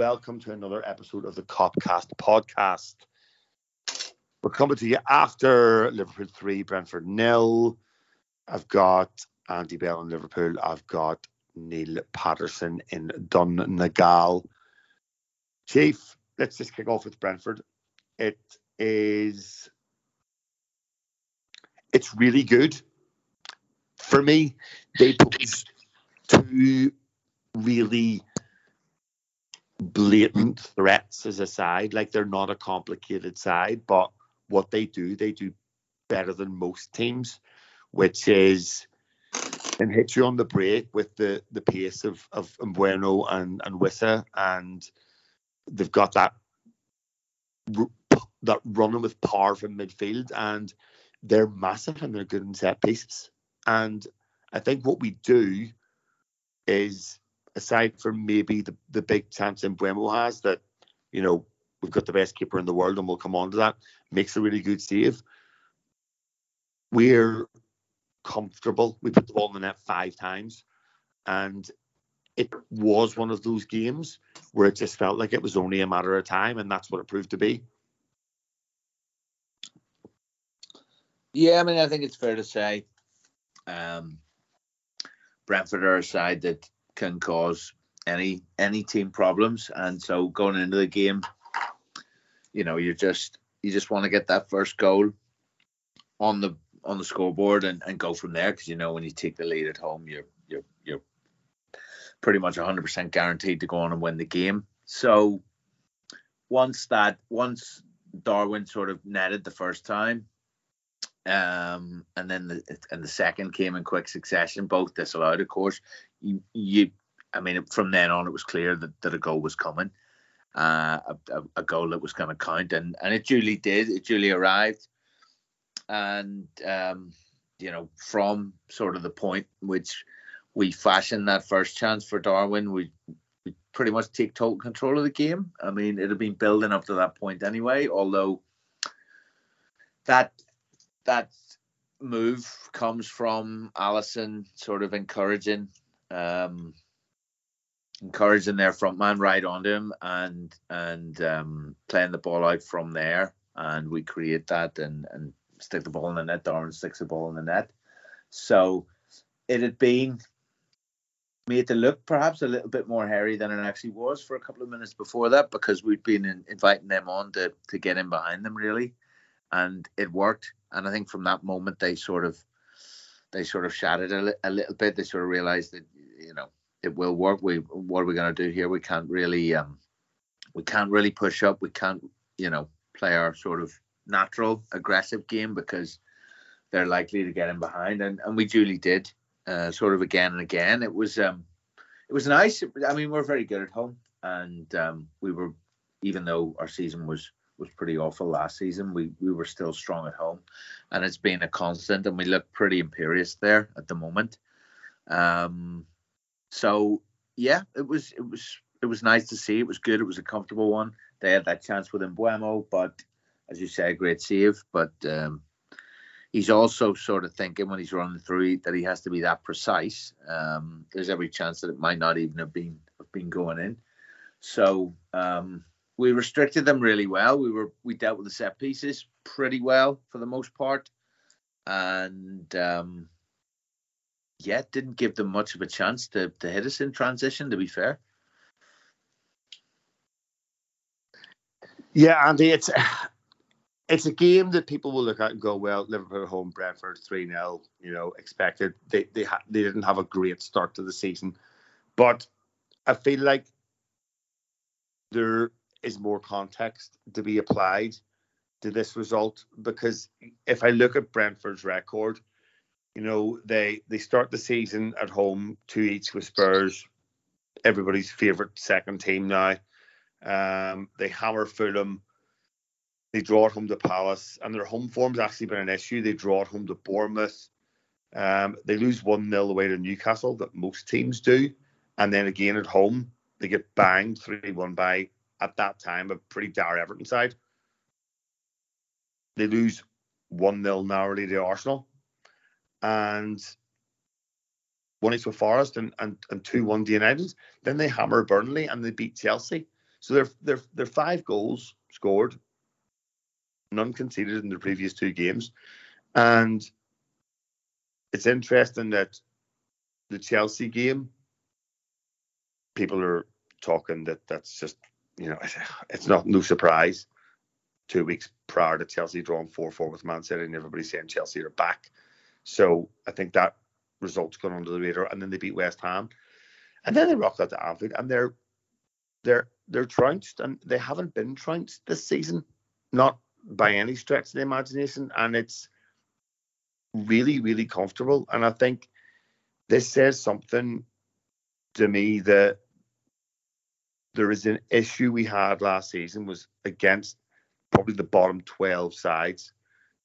Welcome to another episode of the Copcast podcast. We're coming to you after Liverpool 3, Brentford nil. I've got Andy Bell in Liverpool. I've got Neil Patterson in Donegal. Chief, let's just kick off with Brentford. It is it's really good. For me, they pose two really blatant threats as a side. Like they're not a complicated side, but what they do, they do better than most teams, which is and hit you on the break with the the pace of of Mbeumo and and Wissa, and they've got that that running with power from midfield, and they're massive and they're good in set pieces. And I think what we do is aside from maybe the, the big chance Mbeumo has that, you know, we've got the best keeper in the world and we'll come on to that, makes a really good save. We're comfortable. We put the ball in the net five times and it was one of those games where it just felt like it was only a matter of time and that's what it proved to be. Yeah, I mean, I think it's fair to say um, Brentford are a side that can cause any any team problems. And so going into the game, you know, you just you just want to get that first goal on the on the scoreboard and, and go from there because you know when you take the lead at home, you're you're you're pretty much 100% guaranteed to go on and win the game. So once that once Darwin sort of netted the first time, um, and then the and the second came in quick succession, both disallowed, of course. You, you I mean, from then on, it was clear that, that a goal was coming, uh, a, a, goal that was going to count, and and it duly did. It duly arrived, and um, you know, from sort of the point which we fashioned that first chance for Darwin, we we pretty much take total control of the game. I mean, it had been building up to that point anyway, although that that move comes from Alisson sort of encouraging um, encouraging their front man right onto him and and um, playing the ball out from there. And we create that and and stick the ball in the net. Darwin sticks the ball in the net. So it had been made to look perhaps a little bit more hairy than it actually was for a couple of minutes before that because we'd been in, inviting them on to to get in behind them really. And it worked. And I think from that moment they sort of they sort of shattered a, li- a little bit. They sort of realized that you know it will work. We what are we going to do here? We can't really um we can't really push up. We can't you know play our sort of natural aggressive game because they're likely to get in behind, and and we duly did. Uh, sort of again and again. It was um it was nice. I mean, we're very good at home, and um, we were even though our season was was pretty awful last season. We we were still strong at home, and it's been a constant, and we look pretty imperious there at the moment. Um, so yeah, it was it was it was nice to see. It was good. It was a comfortable one. They had that chance with Mbeumo, but as you say, a great save. But um, he's also sort of thinking when he's running through that he has to be that precise. Um, there's every chance that it might not even have been have been going in. So um, we restricted them really well. We were we dealt with the set pieces pretty well for the most part, and um, yeah, didn't give them much of a chance to to hit us in transition. To be fair. Yeah, Andy, it's it's a game that people will look at and go, well, Liverpool home, Brentford three 0 you know, expected. They they ha- they didn't have a great start to the season, but I feel like there is more context to be applied to this result because if I look at Brentford's record, you know they they start the season at home two each with Spurs, everybody's favourite second team now. Um, they hammer Fulham. They draw at home to Palace, and their home form's actually been an issue. They draw at home to Bournemouth. Um, they lose 1 0 away to Newcastle, that most teams do. And then again at home, they get banged 3 1 by at that time a pretty dire Everton side. They lose 1 0 narrowly to Arsenal. And one each with Forest and and and two one to United. Then they hammer Burnley and they beat Chelsea. So they're they're they're five goals scored, none conceded in the previous two games, and it's interesting that the Chelsea game, people are talking that that's just you know it's not no surprise. Two weeks prior to Chelsea drawing four four with Man City, and everybody's saying Chelsea are back. So I think that results gone under the radar, and then they beat West Ham, and then they rocked out to Anfield, and they're they're they're trounced, and they haven't been trounced this season, not by any stretch of the imagination, and it's really really comfortable, and I think this says something to me that there is an issue we had last season was against probably the bottom 12 sides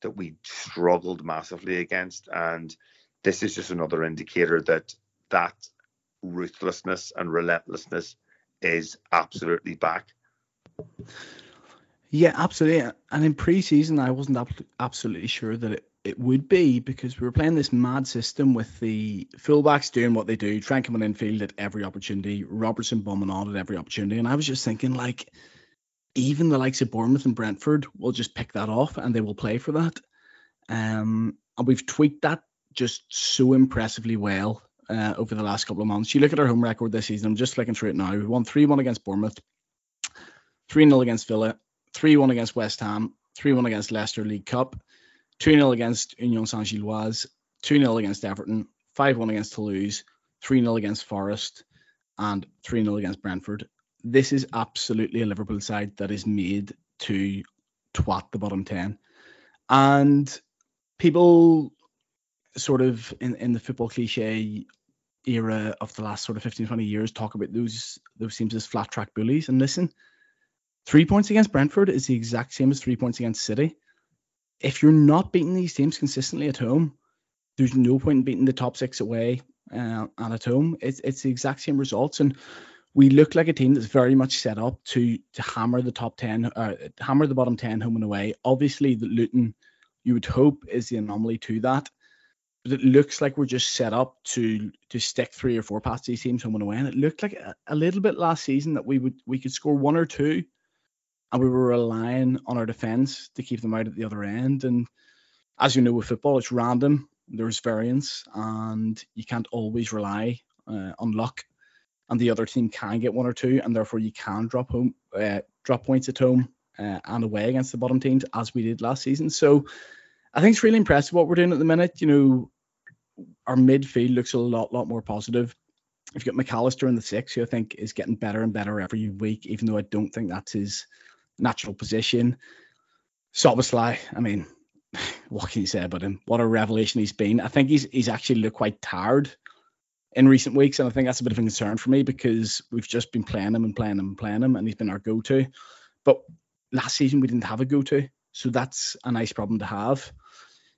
that we struggled massively against and this is just another indicator that that ruthlessness and relentlessness is absolutely back. Yeah, absolutely. And in pre-season, I wasn't absolutely sure that it, it would be because we were playing this mad system with the fullbacks doing what they do, trying coming in field at every opportunity, Robertson bombing on at every opportunity. And I was just thinking, like, even the likes of Bournemouth and Brentford will just pick that off and they will play for that. Um, and we've tweaked that just so impressively well uh, over the last couple of months. You look at our home record this season, I'm just looking through it now. We won 3 1 against Bournemouth, 3 0 against Villa, 3 1 against West Ham, 3 1 against Leicester League Cup, 2 0 against Union Saint Gilloise, 2 0 against Everton, 5 1 against Toulouse, 3 0 against Forest, and 3 0 against Brentford. This is absolutely a Liverpool side that is made to twat the bottom 10. And people sort of in, in the football cliche era of the last sort of 15 20 years talk about those those teams as flat track bullies. And listen three points against brentford is the exact same as three points against city. If you're not beating these teams consistently at home there's no point in beating the top six away uh, and at home. It's, it's the exact same results. And we look like a team that's very much set up to to hammer the top 10 uh, hammer the bottom 10 home and away obviously the luton you would hope is the anomaly to that but it looks like we're just set up to to stick three or four past these teams home and away. And it looked like a, a, little bit last season that we would we could score one or two, and we were relying on our defense to keep them out at the other end. And as you know, with football, it's random. There's variance, and you can't always rely uh, on luck. And the other team can get one or two, and therefore you can drop home, uh, drop points at home uh, and away against the bottom teams, as we did last season. So. I think it's really impressive what we're doing at the minute. You know, our midfield looks a lot, lot more positive. If you got Mac Allister in the six, who I think is getting better and better every week, even though I don't think that's his natural position. Szoboszlai, I mean, what can you say about him? What a revelation he's been. I think he's he's actually looked quite tired in recent weeks, and I think that's a bit of a concern for me because we've just been playing him and playing him and playing him, and he's been our go-to. But last season we didn't have a go-to, so that's a nice problem to have.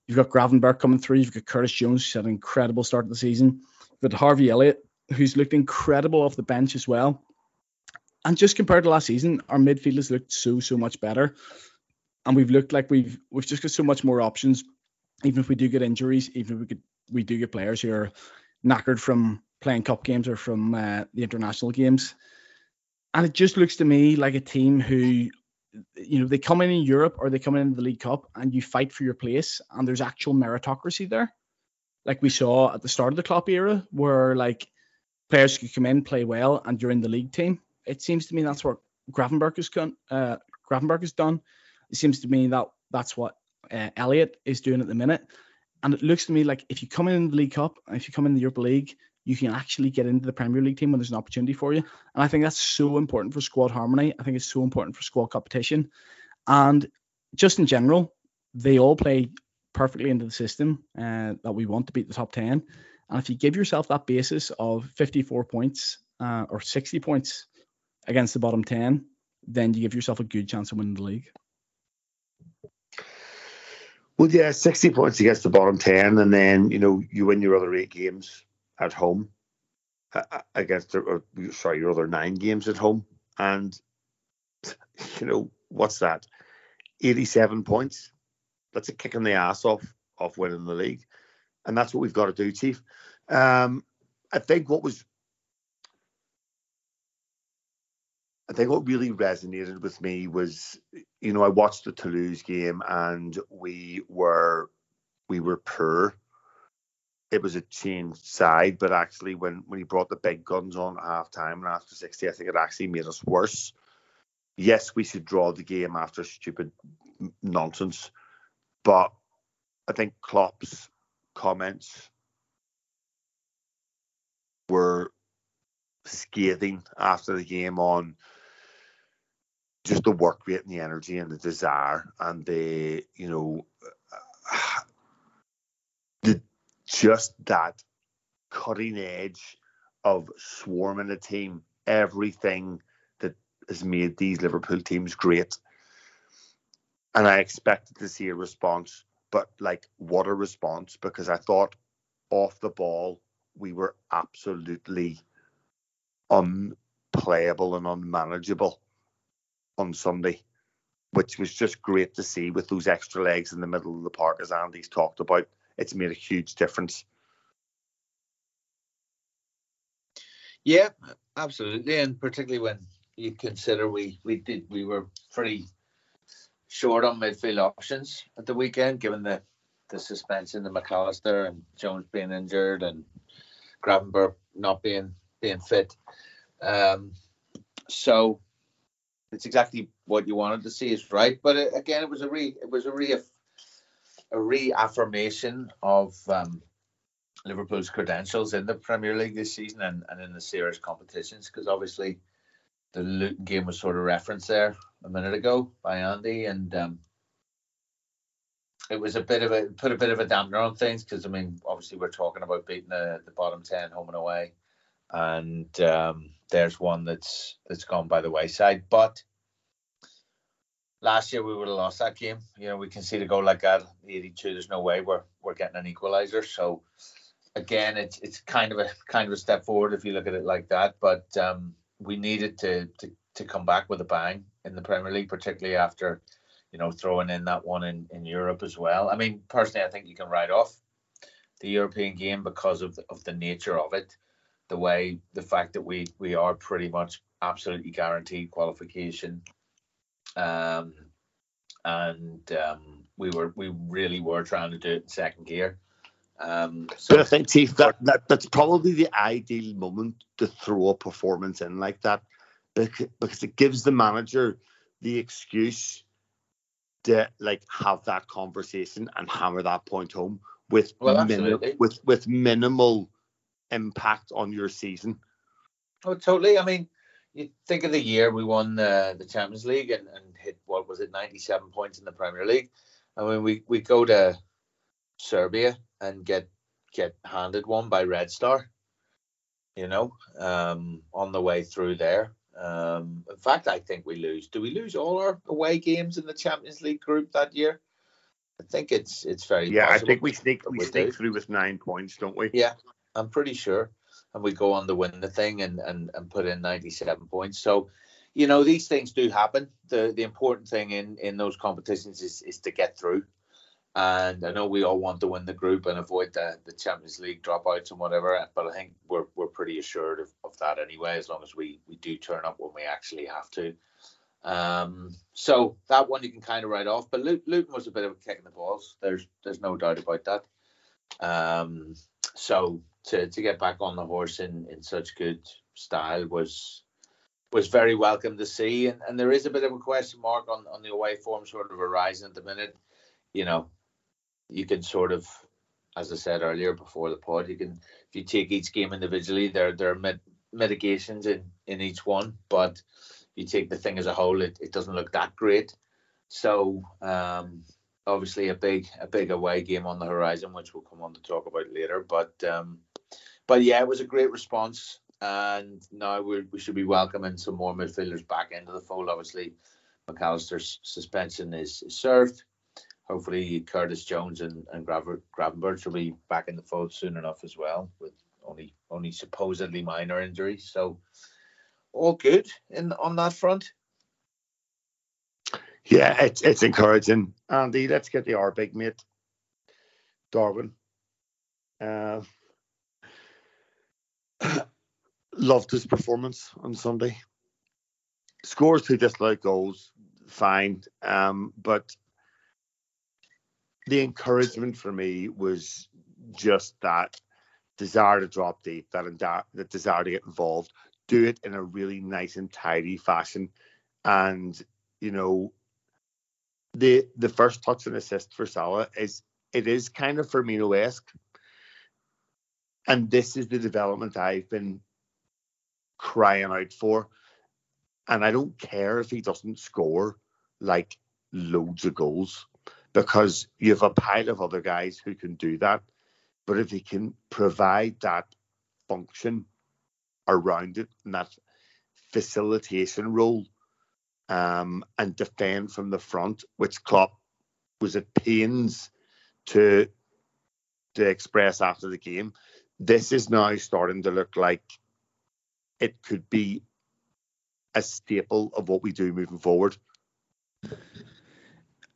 You've got Gravenberch coming through. You've got Curtis Jones, who's had an incredible start of the season. You've got Harvey Elliott, who's looked incredible off the bench as well. And just compared to last season, our midfield has looked so so much better, and we've looked like we've we've just got so much more options. Even if we do get injuries, even if we could we do get players who are knackered from playing cup games or from uh, the international games, and it just looks to me like a team who you know they come in in Europe or they come in, the League Cup and you fight for your place and there's actual meritocracy there, like we saw at the start of the Klopp era, where like players could come in, play well, and you're in the league team. It seems to me that's what Gravenberch has done. Uh, Gravenberch has done. It seems to me that that's what uh, Elliott is doing at the minute. And it looks to me like if you come in, the League Cup, if you come in the Europa League, you can actually get into the Premier League team when there's an opportunity for you. And I think that's so important for squad harmony. I think it's so important for squad competition. And just in general, they all play perfectly into the system uh, that we want to beat the top 10. And if you give yourself that basis of 54 points uh, or 60 points against the bottom 10, then you give yourself a good chance of winning the league. Well, yeah, 60 points against the bottom 10, and then, you know, you win your other eight games at home against, or, sorry, your other nine games at home. And, you know, what's that? 87 points. That's a kick in the ass off of winning the league. And that's what we've got to do, Chief. Um, I think what was I think what really resonated with me was, you know, I watched the Toulouse game and we were we were poor. It was a changed side, but actually when when he brought the big guns on at half time and after 60, I think it actually made us worse. Yes, we should draw the game after stupid nonsense, but I think Klopp's comments were scathing after the game on just the work rate and the energy and the desire and the you know the just that cutting edge of swarming a team. Everything that has made these liverpool teams great. And i expected to see a response but like what a response because i thought off the ball we were absolutely unplayable and unmanageable on Sunday, which was just great to see with those extra legs in the middle of the park, as Andy's talked about. It's made a huge difference. Yeah, absolutely, and particularly when you consider we we did we were pretty short on midfield options at the weekend, given the the suspension of Mac Allister and Jones being injured and Gravenberch not being being fit. Um, so it's exactly what you wanted to see is right. But it, again, it was a re it was a re a reaffirmation of um, Liverpool's credentials in the Premier League this season and, and in the serious competitions because obviously the Luton game was sort of referenced there a minute ago by Andy and um, it was a bit of a put a bit of a dampener on things because I mean obviously we're talking about beating the, the bottom ten home and away and um, there's one that's that's gone by the wayside. But last year we would have lost that game. You know, we can see the goal like that, 82. There's no way we're we're getting an equaliser. So again, it's it's kind of a kind of a step forward if you look at it like that. But um, we needed to to to come back with a bang in the Premier League, particularly after you know throwing in that one in in Europe as well. I mean, personally, I think you can write off the European game because of the, of the nature of it the way the fact that we we are pretty much absolutely guaranteed qualification. Um and um we were we really were trying to do it in second gear. Um so but i think Chief, that, that that's probably the ideal moment to throw a performance in like that because it gives the manager the excuse to like have that conversation and hammer that point home with well, with with minimal impact on your season? Oh, totally. I mean, you think of the year we won the, the Champions League and, and hit what was it, 97 points in the Premier League. I mean, we, we go to Serbia and get get handed one by Red Star, you know, um, on the way through there. Um, in fact, I think we lose. Do we lose all our away games in the Champions League group that year? I think it's it's very yeah. I think we sneak we, we sneak through with nine points, don't we? Yeah, I'm pretty sure. And we go on to win the thing and, and, and put in 97 points. So, you know, these things do happen. The the important thing in, in those competitions is, is to get through. And I know we all want to win the group and avoid the, the Champions League dropouts and whatever, but I think we're we're pretty assured of, of that anyway, as long as we, we do turn up when we actually have to. Um, so that one you can kind of write off. But Luton was a bit of a kick in the balls. There's there's no doubt about that. Um, so to to get back on the horse in in such good style was was very welcome to see. And, and there is a bit of a question mark on, on the away form sort of arising at the minute. You know, you can sort of, as I said earlier before the pod, you can if you take each game individually, there there are mit- mitigations in in each one, but you take the thing as a whole, it, it doesn't look that great. So um, obviously a big a big away game on the horizon, which we'll come on to talk about later. But um, but yeah, it was a great response, and now we we should be welcoming some more midfielders back into the fold. Obviously, Mac Allister's suspension is, is served. Hopefully, Curtis Jones and and Gravenberch will be back in the fold soon enough as well, with only only supposedly minor injuries. So all good in on that front. Yeah, it's it's encouraging. Andy, let's get the our big mate, Darwin. Uh, Loved his performance on Sunday. Scores two disallowed goals, fine. Um, but the encouragement for me was just that desire to drop deep, that, that desire to get involved, do it in a really nice and tidy fashion. And, you know, the the first touch and assist for Salah is it is kind of Firmino-esque. And this is the development I've been crying out for. And I don't care if he doesn't score like loads of goals because you have a pile of other guys who can do that. But if he can provide that function around it and that facilitation role um, and defend from the front, which Klopp was at pains to to express after the game, this is now starting to look like it could be a staple of what we do moving forward.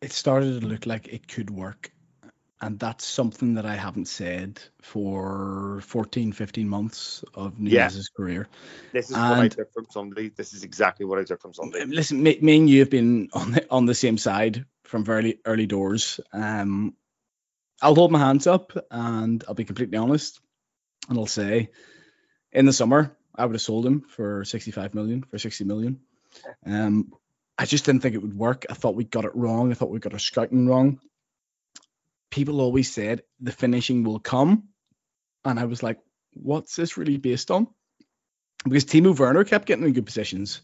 It started to look like it could work. And that's something that I haven't said for 14, 15 months of Nunez's yeah. career. This is and what I took from Sunday. This is exactly what I took from Sunday. Listen, me, me and you have been on the, on the same side from very early doors. Um, I'll hold my hands up and I'll be completely honest. And I'll say, in the summer, I would have sold him for 65 million, for 60 million. Um, I just didn't think it would work. I thought we got it wrong. I thought we got our scouting wrong. People always said the finishing will come. And I was like, what's this really based on? Because Timo Werner kept getting in good positions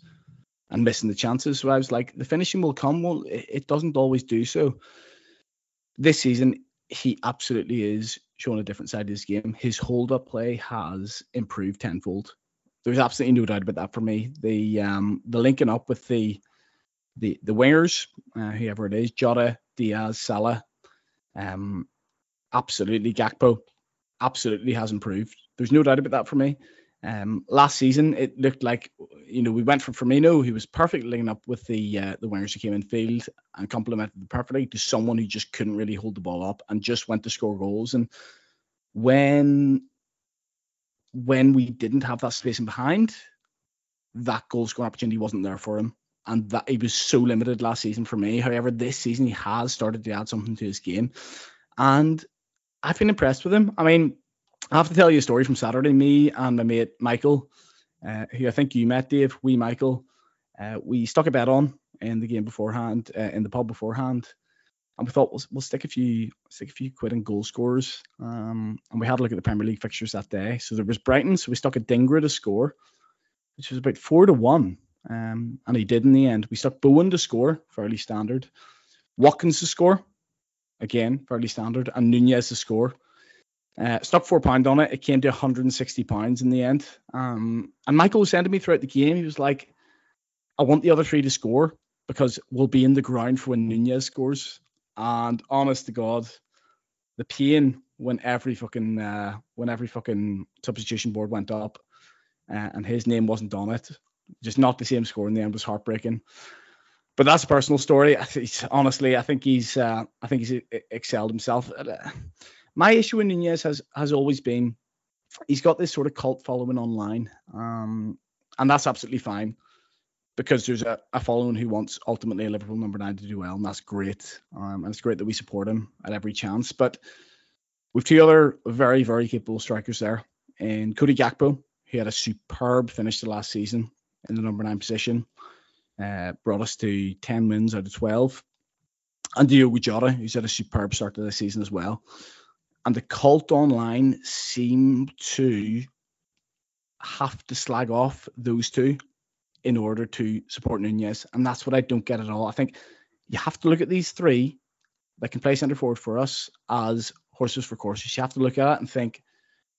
and missing the chances. So I was like, the finishing will come. Well, it doesn't always do so. This season, he absolutely is showing a different side of his game. His hold up play has improved tenfold. There's absolutely no doubt about that for me. The um the linking up with the the the wingers, uh, whoever it is, Jota, Diaz, Salah, um, absolutely Gakpo, absolutely has improved. There's no doubt about that for me. Um, last season it looked like you know we went from Firmino, who was perfectly linking up with the uh, the wingers who came in field and complemented them perfectly, to someone who just couldn't really hold the ball up and just went to score goals. And when when we didn't have that space in behind, that goal scoring opportunity wasn't there for him. And that he was so limited last season for me. However, this season he has started to add something to his game. And I've been impressed with him. I mean, I have to tell you a story from Saturday. Me and my mate Michael, uh, who I think you met, Dave, we Michael, uh, we stuck a bet on in the game beforehand, uh, in the pub beforehand, and we thought we'll, we'll stick a few stick a few quid in goal scorers. Um, and we had a look at the Premier League fixtures that day. So there was Brighton, so we stuck Adingra to score, which was about four to one. Um, and he did in the end. We stuck Bowen to score, fairly standard. Watkins to score, again, fairly standard, and Nunez to score. Uh, stuck four pound on it. It came to 160 pounds in the end. Um, and Michael was saying to me throughout the game, he was like, "I want the other three to score because we'll be in the ground for when Nunez scores." And honest to God, the pain when every fucking uh, when every fucking substitution board went up uh, and his name wasn't on it, just not the same score in the end was heartbreaking. But that's a personal story. honestly, I think he's uh, I think he's excelled himself. Uh, my issue with Nunez has has always been he's got this sort of cult following online, um, and that's absolutely fine because there's a, a, following who wants ultimately a Liverpool number nine to do well, and that's great. Um, and it's great that we support him at every chance. But we've two other very very capable strikers there, and Cody Gakpo, he had a superb finish to last season in the number nine position, uh, brought us to ten wins out of twelve. And Diogo Jota, who's had a superb start to the season as well and the cult online seem to have to slag off those two in order to support Nunez. And that's what I don't get at all. I think you have to look at these three that can play centre forward for us as horses for courses. You have to look at it and think,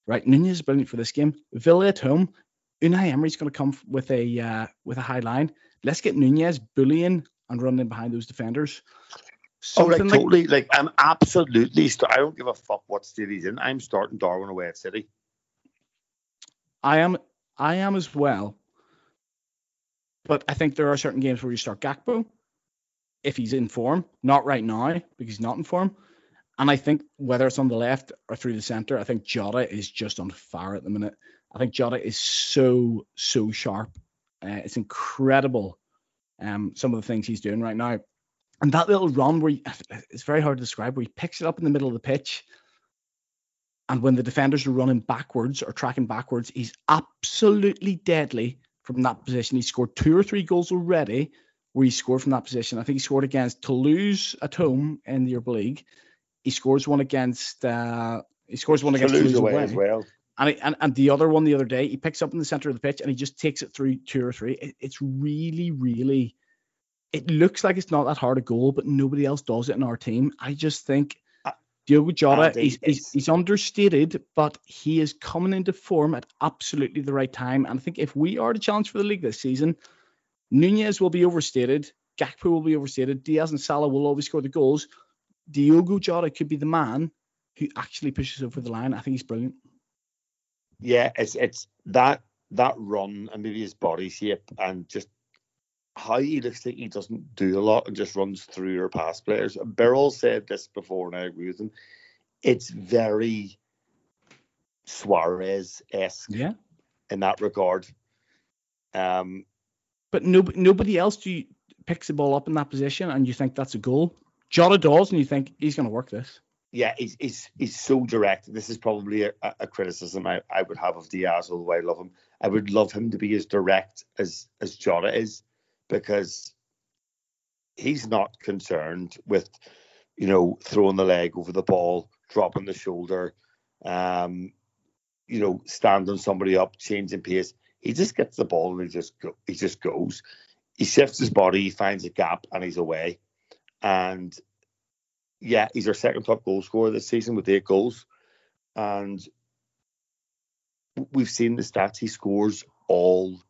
right, Nunez is brilliant for this game. Villa at home, Unai Emery's going to come with a uh, with a high line. Let's get Nunez bullying and running behind those defenders. Something oh, like, totally. Like I'm absolutely. St- I don't give a fuck what state he's in. I'm starting Darwin away at City. I am. I am as well. But I think there are certain games where you start Gakpo if he's in form. Not right now because he's not in form. And I think whether it's on the left or through the centre, I think Jota is just on fire at the minute. I think Jota is so so sharp. Uh, it's incredible. Um, some of the things he's doing right now, and that little run where he, it's very hard to describe. Where he picks it up in the middle of the pitch, and when the defenders are running backwards or tracking backwards, he's absolutely deadly from that position. He scored two or three goals already where he scored from that position. I think he scored against Toulouse at home in the Europa League. He scores one against uh, he scores one against Toulouse, Toulouse away, away as well. And, he, and and the other one the other day, he picks up in the center of the pitch and he just takes it through two or three. It, it's really, really. It looks like it's not that hard a goal, but nobody else does it in our team. I just think uh, Diogo Jota, he's, he's, he's, understated, but he is coming into form at absolutely the right time. And I think if we are to challenge for the league this season, Nunez will be overstated, Gakpo will be overstated, Diaz and Salah will always score the goals. Diogo Jota could be the man who actually pushes over the line. I think he's brilliant. Yeah, it's it's that that run and maybe his body shape and just how he looks like he doesn't do a lot and just runs through or past players. Beryl said this before, and I agree with him. It's very Suarez esque, yeah, in that regard. Um, but no, nobody else do you, picks the ball up in that position, and you think that's a goal. Jota does, and you think he's going to work this. Yeah, he's, he's he's so direct. This is probably a, a criticism I, I would have of Diaz, although I love him. I would love him to be as direct as as Jota is because he's not concerned with, you know, throwing the leg over the ball, dropping the shoulder, um, you know, standing somebody up, changing pace. He just gets the ball and he just go, he just goes. He shifts his body, he finds a gap, and he's away. And yeah, he's our second top goal scorer this season with eight goals. And we've seen the stats. He scores all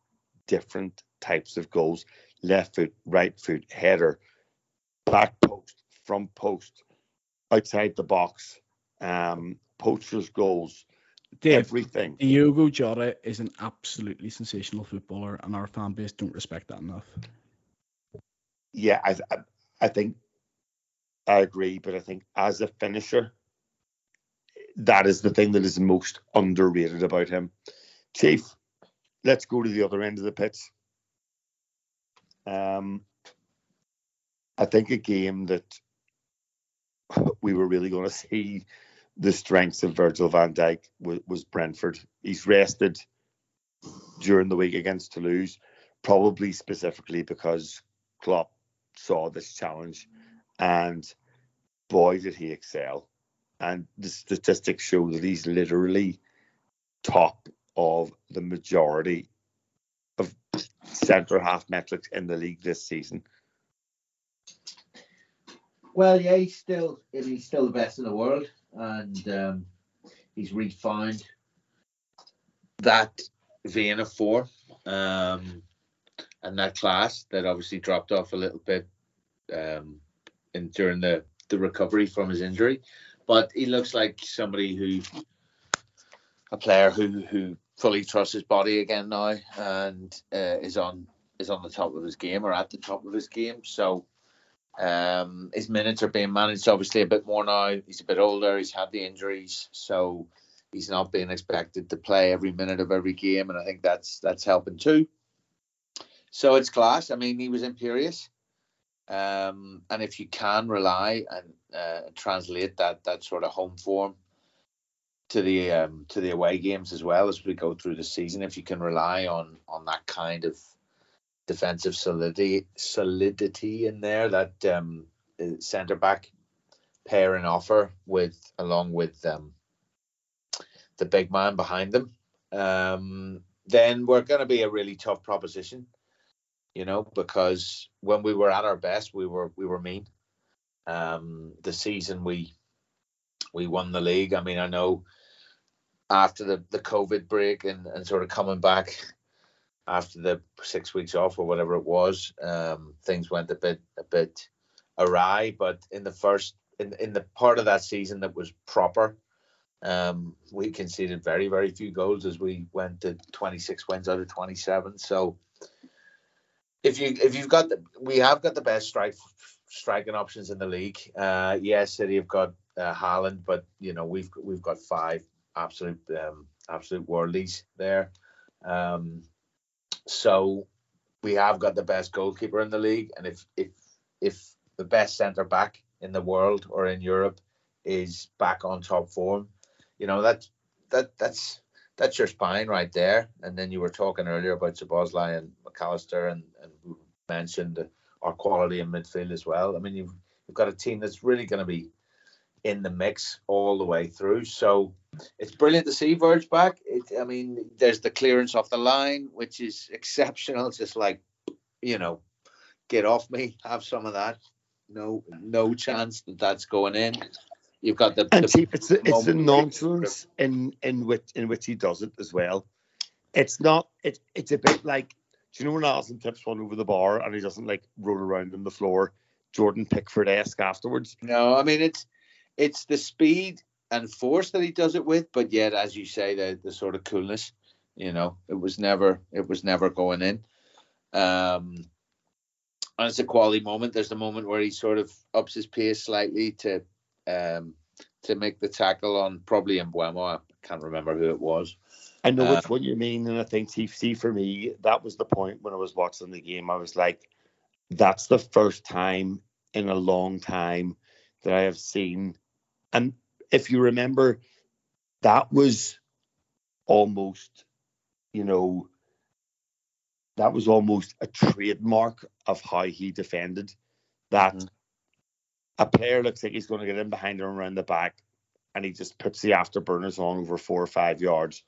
different types of goals left foot, right foot, header, back post, front post, outside the box, um, poachers goals, Dave, everything. Diogo Jota is an absolutely sensational footballer, and our fan base don't respect that enough. Yeah, I, I, I think I agree, but I think as a finisher, that is the thing that is most underrated about him. Chief, let's go to the other end of the pitch. Um, I think a game that we were really going to see the strengths of Virgil van Dijk was, was, Brentford. He's rested during the week against Toulouse, probably specifically because Klopp saw this challenge, and boy did he excel. And the statistics show that he's literally top of the majority of centre half metrics in the league this season. Well, yeah, he's still he's still the best in the world, and um, he's refined that vein of form um, and that class that obviously dropped off a little bit um, in during the the recovery from his injury. But he looks like somebody who a player who who fully trusts his body again now and uh, is on is on the top of his game or at the top of his game. So um, his minutes are being managed obviously a bit more now. He's a bit older. He's had the injuries, so he's not being expected to play every minute of every game, and I think that's that's helping too. So it's class. I mean, he was imperious, um, and if you can rely and uh, translate that that sort of home form to the um, to the away games as well as we go through the season. If you can rely on on that kind of defensive solidity solidity in there, that um, centre back pair and offer with along with um, the big man behind them, um, then we're going to be a really tough proposition. You know, because when we were at our best, we were we were mean. Um, the season we we won the league. I mean, I know after the, the COVID break and, and sort of coming back after the six weeks off or whatever it was, um, things went a bit a bit awry. But in the first in in the part of that season that was proper, um, we conceded very very few goals as we went to 26 wins out of 27. So if you if you've got the we have got the best strike striking options in the league. Uh, yes, City have got uh, Haaland, but you know we've we've got five absolute um, absolute worldies there. Um, so we have got the best goalkeeper in the league, and if if if the best centre back in the world or in Europe is back on top form, you know that that that's that's your spine right there. And then you were talking earlier about Szoboszlai and Mac Allister, and and we mentioned our quality in midfield as well. I mean, you've you've got a team that's really going to be in the mix all the way through. So it's brilliant to see Verge back. It, I mean, there's the clearance off the line, which is exceptional. Just like, you know, get off me, have some of that. No, no chance that that's going in. You've got the, and the see, it's the, it's the nonsense in in which in which he does it as well. It's not. It's it's a bit like do you know when Alisson tips one over the bar and he doesn't like roll around on the floor, Jordan Pickford esque afterwards. No, I mean it's it's the speed and force that he does it with, but yet, as you say, the the sort of coolness. You know, it was never it was never going in. Um, and it's a quality moment. There's the moment where he sort of ups his pace slightly to um to make the tackle on probably Mbeumo. I can't remember who it was. I know Uh, which one you mean, and I think see, see for me that was the point when I was watching the game. I was like, that's the first time in a long time that I have seen, and if you remember, that was almost, you know, that was almost a trademark of how he defended. That Mhm. A player looks like he's going to get in behind him around the back, and he just puts the afterburners on over four or five yards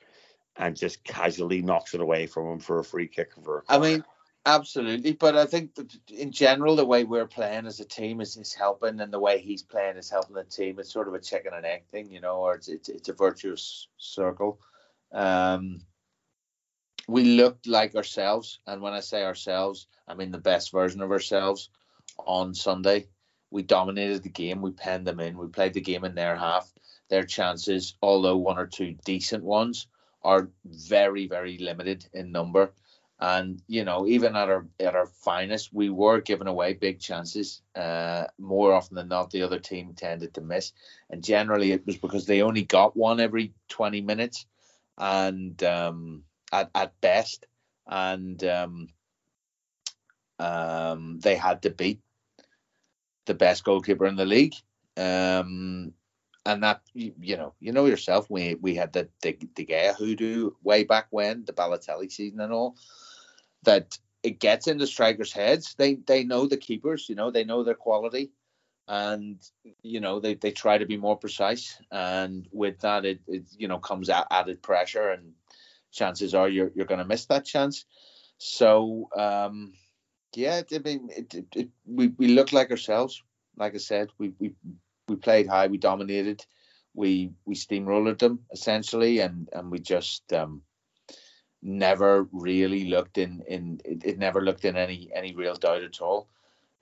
and just casually knocks it away from him for a free kick. For I mean, absolutely. But I think in general, the way we're playing as a team is, is helping, and the way he's playing is helping the team. It's sort of a chicken and egg thing, you know, or it's it's, it's a virtuous circle. Um, we looked like ourselves, and when I say ourselves, I mean the best version of ourselves on Sunday. We dominated the game. We penned them in. We played the game in their half. Their chances, although one or two decent ones, are very, very limited in number. And you know, even at our at our finest, we were giving away big chances. Uh, more often than not, the other team tended to miss, and generally it was because they only got one every twenty minutes, and um, at at best, and um, um, they had to beat the best goalkeeper in the league. Um, and that you, know, you know yourself. We we had the the, De Gea hoodoo way back when the Balotelli season and all. That it gets into strikers' heads. They they know the keepers. You know they know their quality, and you know they, they try to be more precise. And with that, it, it you know comes out added pressure, and chances are you're you're going to miss that chance. So um, yeah, I mean, it, it, it, we we look like ourselves. Like I said, we we we played high, we dominated, we we steamrolled them essentially, and and we just um, never really looked in in it, it never looked in any any real doubt at all.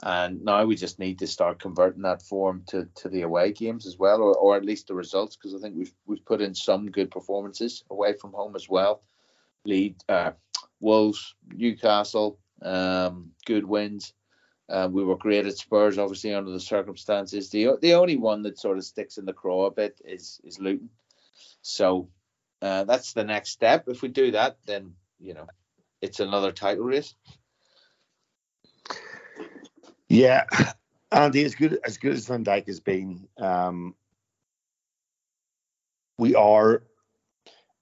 And now we just need to start converting that form to, to the away games as well, or, or at least the results, because I think we've we've put in some good performances away from home as well. Lead uh, Wolves, Newcastle, um, good wins. Uh, we were great at Spurs, obviously under the circumstances. The the only one that sort of sticks in the craw a bit is is Luton. So uh, that's the next step. If we do that, then you know it's another title race. Yeah, Andy, as good as good as Van Dijk has been, um, we are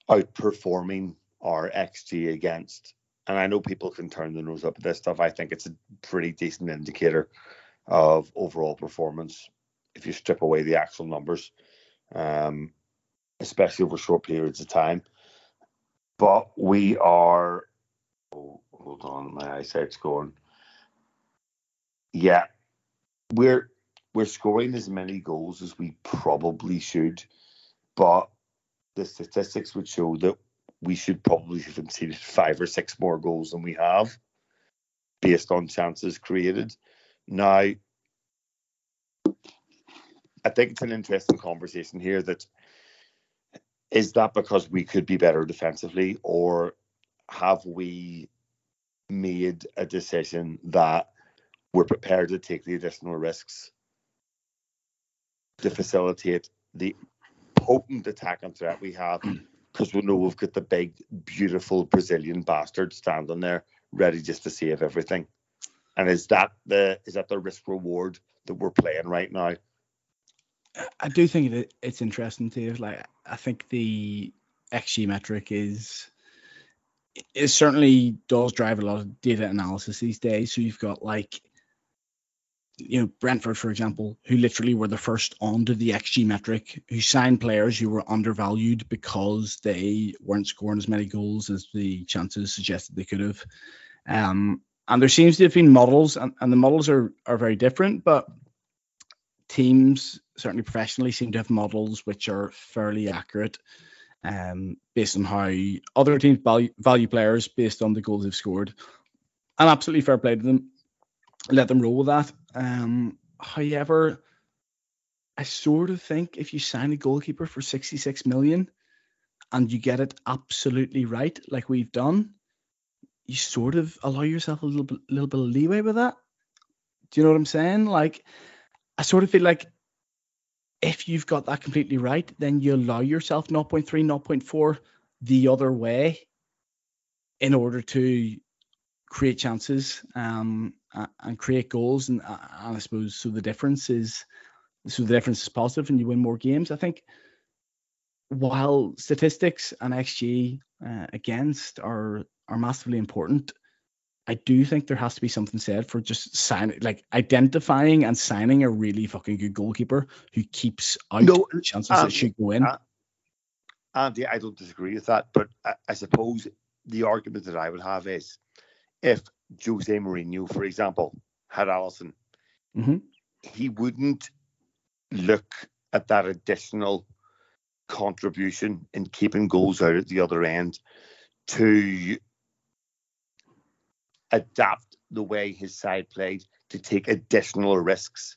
outperforming our XG against. And I know people can turn their nose up at this stuff. I think it's a pretty decent indicator of overall performance if you strip away the actual numbers, um, especially over short periods of time. But we are. Oh, hold on, my eyesight's going. Yeah, we're we're scoring as many goals as we probably should, but the statistics would show that we should probably have conceded five or six more goals than we have, based on chances created. Now, I think it's an interesting conversation here. That is that because we could be better defensively, or have we made a decision that we're prepared to take the additional risks to facilitate the potent attack and threat we have because we know we've got the big, beautiful Brazilian bastard standing there, ready just to save everything. And is that the is that the risk reward that we're playing right now? I do think it, it's interesting, Dave. Like, I think the XG metric is it certainly does drive a lot of data analysis these days. So you've got like, you know, Brentford, for example, who literally were the first onto the XG metric, who signed players who were undervalued because they weren't scoring as many goals as the chances suggested they could have. Um, and there seems to have been models, and, and the models are are very different, but teams certainly professionally seem to have models which are fairly accurate um, based on how other teams value, value players based on the goals they've scored. And absolutely fair play to them. Let them roll with that. Um, however, I sort of think if you sign a goalkeeper for 66 million and you get it absolutely right, like we've done, you sort of allow yourself a little bit, little bit of leeway with that. Do you know what I'm saying? Like, I sort of feel like if you've got that completely right, then you allow yourself 0.3, 0.4 the other way in order to create chances um, and create goals. And, and I suppose so the difference is so the difference is positive and you win more games. I think while statistics and XG uh, against are are massively important, I do think there has to be something said for just signing, like identifying and signing a really fucking good goalkeeper who keeps out no, chances um, that should go in. Uh, Andy, I don't disagree with that, but I, I, suppose the argument that I would have is if Jose Mourinho, for example, had Alisson, mm-hmm. he wouldn't look at that additional contribution in keeping goals out at the other end to adapt the way his side played to take additional risks.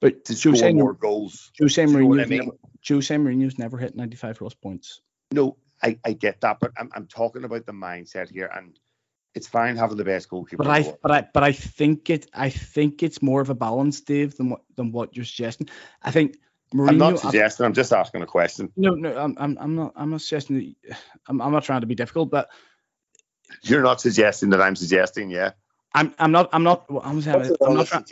But to Jose, score more goals. Jose Mourinho's, I mean? never, Jose Mourinho's never hit 95 plus points. No, I, I get that, but I'm, I'm talking about the mindset here, and it's fine having the best goalkeeper. But I, but I, but I think it, I think it's more of a balance, Dave, than what than what you're suggesting. I think Mourinho, I'm not suggesting. I, I'm just asking a question. No, no, I'm, I'm, I'm not. I'm not suggesting. That, I'm, I'm not trying to be difficult, but you're not suggesting that I'm suggesting, yeah. I'm I'm not I'm not I'm, saying, I'm not trying.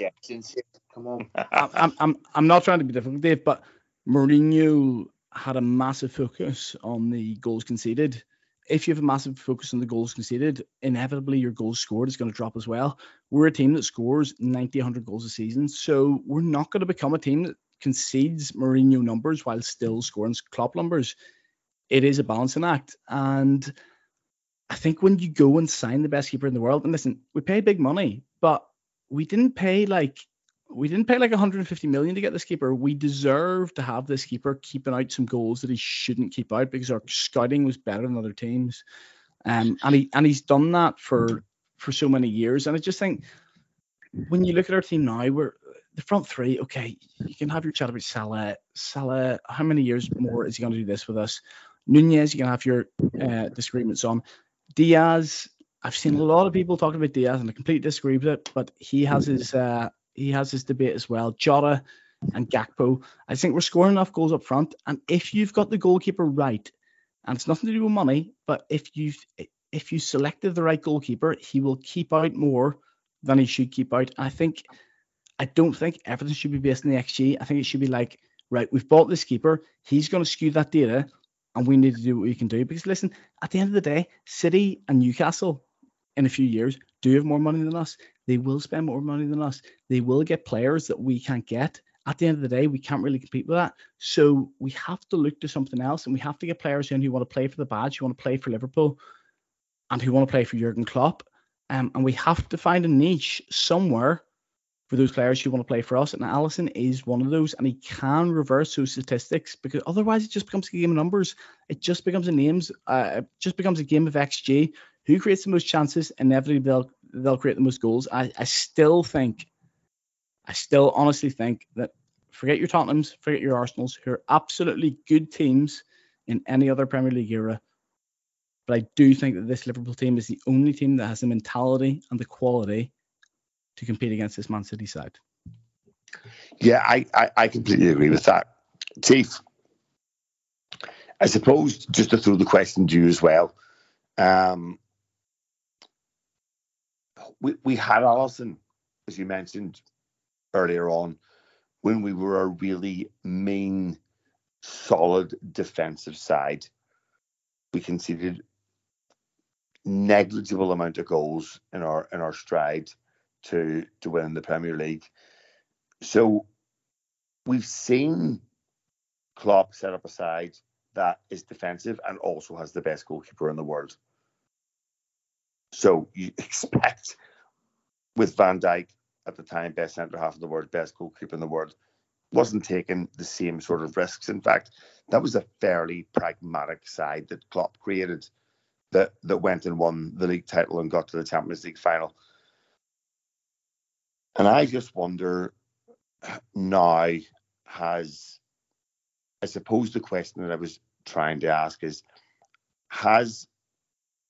Come on. I'm, I'm I'm not trying to be difficult, Dave, but Mourinho had a massive focus on the goals conceded. If you have a massive focus on the goals conceded, inevitably your goals scored is going to drop as well. We're a team that scores 90, 100 goals a season, so we're not going to become a team that concedes Mourinho numbers while still scoring Klopp numbers. It is a balancing act, and I think when you go and sign the best keeper in the world, and listen, we paid big money, but we didn't pay like we didn't pay like 150 million to get this keeper. We deserve to have this keeper keeping out some goals that he shouldn't keep out because our scouting was better than other teams. Um, and he and he's done that for for so many years. And I just think when you look at our team now, we're the front three. Okay, you can have your chat about Salah. Salah, how many years more is he going to do this with us? Nunez, you can have your uh, disagreements on. Diaz, I've seen a lot of people talking about Diaz, and I completely disagree with it. But he has his uh, he has his debate as well. Jota and Gakpo. I think we're scoring enough goals up front, and if you've got the goalkeeper right, and it's nothing to do with money, but if you if you selected the right goalkeeper, he will keep out more than he should keep out. I think I don't think everything should be based on the XG. I think it should be like, right, we've bought this keeper, he's going to skew that data and we need to do what we can do. Because listen, at the end of the day, City and Newcastle in a few years do have more money than us. They will spend more money than us. They will get players that we can't get. At the end of the day, we can't really compete with that. So we have to look to something else, and we have to get players in who want to play for the badge, who want to play for Liverpool, and who want to play for Jurgen Klopp. Um, and we have to find a niche somewhere for those players who want to play for us. And Alisson is one of those, and he can reverse those statistics because otherwise it just becomes a game of numbers. It just becomes a names, uh, it just becomes a game of XG. Who creates the most chances? Inevitably, they'll they'll create the most goals. I, I still think, I still honestly think that forget your Tottenhams, forget your Arsenals, who are absolutely good teams in any other Premier League era. But I do think that this Liverpool team is the only team that has the mentality and the quality to compete against this Man City side. Yeah, I, I, I completely agree with that. Chief, I suppose just to throw the question to you as well. Um, we we had Alisson, as you mentioned earlier on, when we were a really main, solid defensive side. We conceded negligible amount of goals in our in our stride to to win the Premier League. So we've seen Klopp set up a side that is defensive and also has the best goalkeeper in the world. So you expect with Van Dijk at the time, best centre half in the world, best goalkeeper in the world, wasn't taking the same sort of risks. In fact, that was a fairly pragmatic side that Klopp created that that went and won the league title and got to the Champions League final. And I just wonder now has I suppose the question that I was trying to ask is has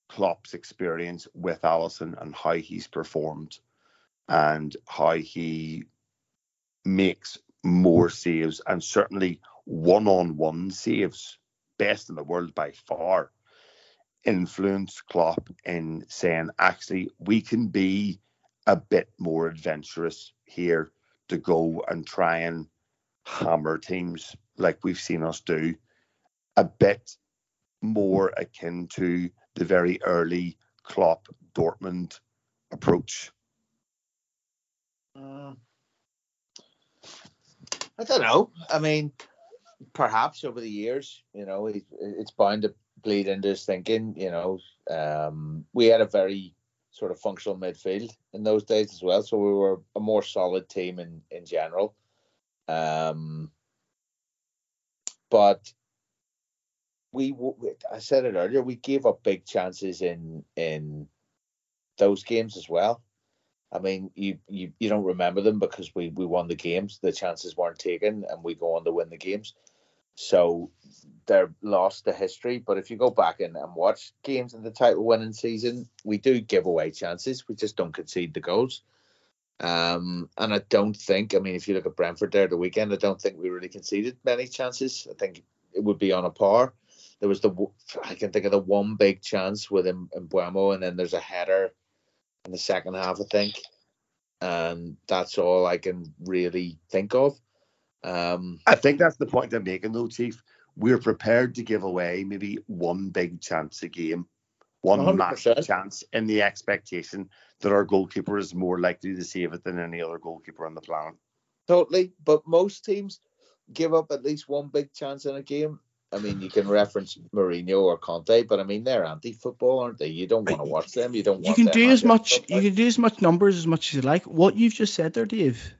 Klopp's experience with Alisson and how he's performed and how he makes more saves and certainly one-on-one saves, best in the world by far, influence Klopp in saying, actually, we can be a bit more adventurous here to go and try and hammer teams like we've seen us do, a bit more akin to the very early Klopp Dortmund approach. Uh, I don't know. I mean, perhaps over the years, you know, it, it's bound to bleed into his thinking. You know, um, we had a very sort of functional midfield in those days as well, so we were a more solid team in in general. Um, but we, I said it earlier, we gave up big chances in in those games as well. I mean, you, you you don't remember them because we we won the games. The chances weren't taken, and we go on to win the games. So they're lost to history. But if you go back and, and watch games in the title winning season, we do give away chances. We just don't concede the goals. Um, and I don't think, I mean, if you look at Brentford there the weekend, I don't think we really conceded many chances. I think it would be on a par. There was the, I can think of the one big chance with and and then there's a header in the second half, I think. And that's all I can really think of. Um, I think that's the point I'm making, though, Chief. We're prepared to give away maybe one big chance a game, one 100%. massive chance, in the expectation that our goalkeeper is more likely to save it than any other goalkeeper on the planet. Totally, but most teams give up at least one big chance in a game, I mean, you can reference Mourinho or Conte, but I mean they're anti-football, aren't they? You don't want to watch them. You don't. You can do as much. You can do as much numbers as much as you like. What you've just said there, Dave,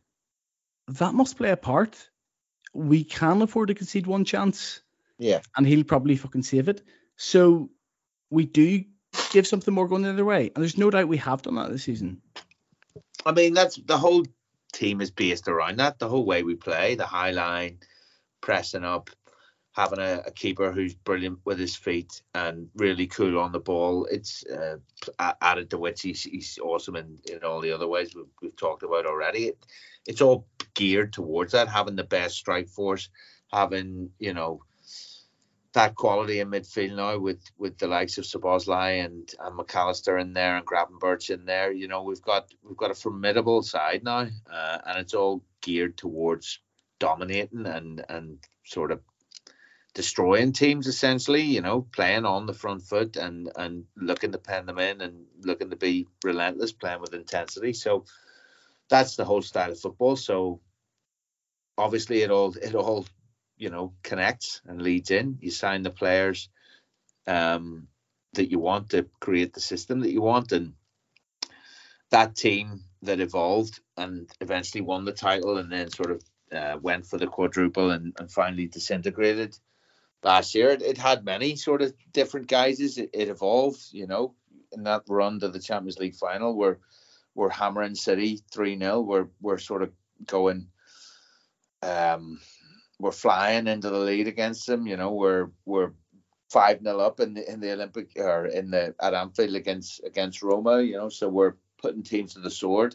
that must play a part. We can afford to concede one chance. Yeah. And he'll probably fucking save it. So we do give something more going the other way, and there's no doubt we have done that this season. I mean, that's the whole team is based around that. The whole way we play, the high line, pressing up, having a, a, keeper who's brilliant with his feet and really cool on the ball. It's uh, added to which he's, he's awesome in, in all the other ways we've, we've talked about already. It, it's all geared towards that, having the best strike force, having, you know, that quality in midfield now with with the likes of Szoboszlai and, and Mac Allister in there and Gravenberch in there. You know, we've got we've got a formidable side now, uh, and it's all geared towards dominating and and sort of destroying teams essentially, you know, playing on the front foot and and looking to pen them in and looking to be relentless, playing with intensity. So that's the whole style of football. So obviously it all it all you know connects and leads in. You sign the players um, that you want to create the system that you want, and that team that evolved and eventually won the title and then sort of uh, went for the quadruple and, and finally disintegrated last year. It, it had many sort of different guises. It, it, evolved, you know, in that run to the Champions League final where we're hammering City 3 0. We're, we're sort of going, um, we're flying into the lead against them. You know, we're, we're, five 0 up in the in the Olympic or in the at Anfield against against Roma, you know, so we're putting teams to the sword.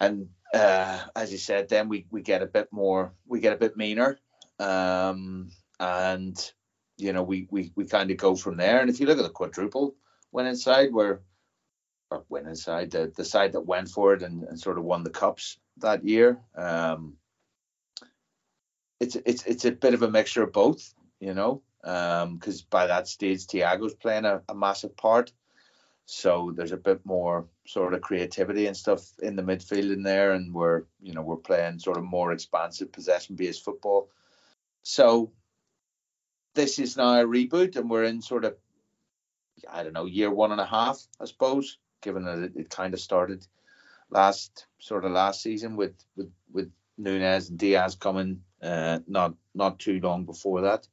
And uh, as you said, then we we get a bit more, we get a bit meaner. Um, and you know, we we we kind of go from there. And if you look at the quadruple winning side, where or winning side, the, the side that went for it and, and sort of won the cups that year, um, it's it's it's a bit of a mixture of both, you know, because um, by that stage Thiago's playing a, a massive part. So there's a bit more sort of creativity and stuff in the midfield in there, and we're you know we're playing sort of more expansive possession based football. So this is now a reboot, and we're in sort of I don't know year one and a half, I suppose, given that it, it kind of started last sort of last season with with with Nunez and Diaz coming uh, not not too long before that.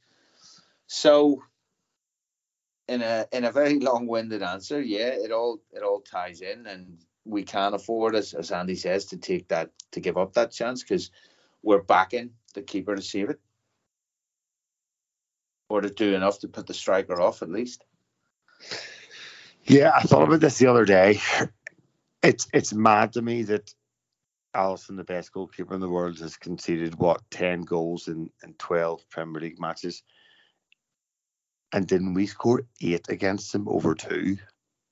So in a in a very long-winded answer, yeah, it all it all ties in, and we can't afford, as as Andy says, to take that to give up that chance because we're backing the keeper to save it, or to do enough to put the striker off at least. Yeah, I thought about this the other day. It's it's mad to me that Alisson, the best goalkeeper in the world, has conceded what ten goals in in twelve Premier League matches and didn't we score eight against him over two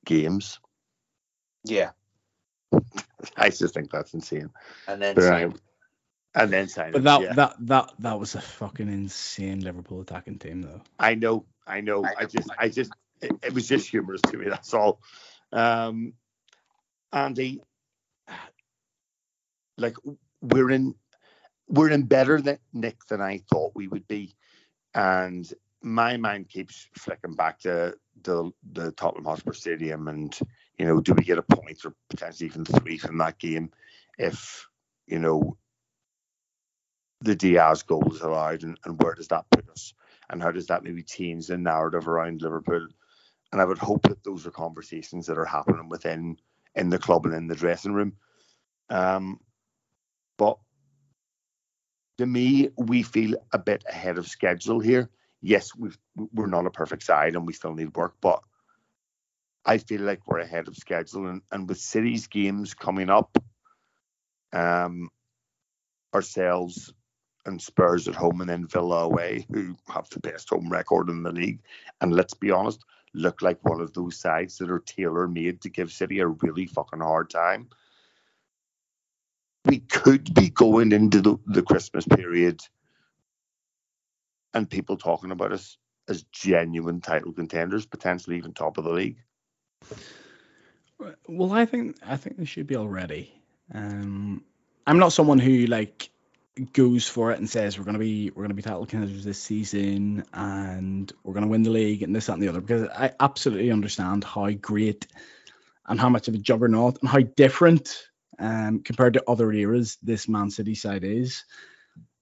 games? Yeah. I just think that's insane. And then uh, sign. And then sign. But that yeah. that that that was a fucking insane Liverpool attacking team, though. I know, I know. I, I just, I just, it, it, was just humorous to me. That's all. Um, Andy, like we're in, we're in better than Nick than I thought we would be, and my mind keeps flicking back to the the Tottenham Hotspur Stadium, and you know, do we get a point or potentially even three from that game if you know the Diaz goal is allowed, and, and where does that put us, and how does that maybe change the narrative around Liverpool? And I would hope that those are conversations that are happening within in the club and in the dressing room. Um, but to me, we feel a bit ahead of schedule here yes, we we're not a perfect side and we still need work, but I feel like we're ahead of schedule. And, and with City's games coming up, um, ourselves and Spurs at home and then Villa away, who have the best home record in the league, and let's be honest, look like one of those sides that are tailor made to give City a really fucking hard time. We could be going into the, the Christmas period and people talking about us as genuine title contenders, potentially even top of the league. Well, I think I think they should be already. Um, I'm not someone who like goes for it and says we're gonna be we're gonna be title contenders this season and we're gonna win the league and this that and the other because I absolutely understand how great and how much of a juggernaut and how different um, compared to other eras this Man City side is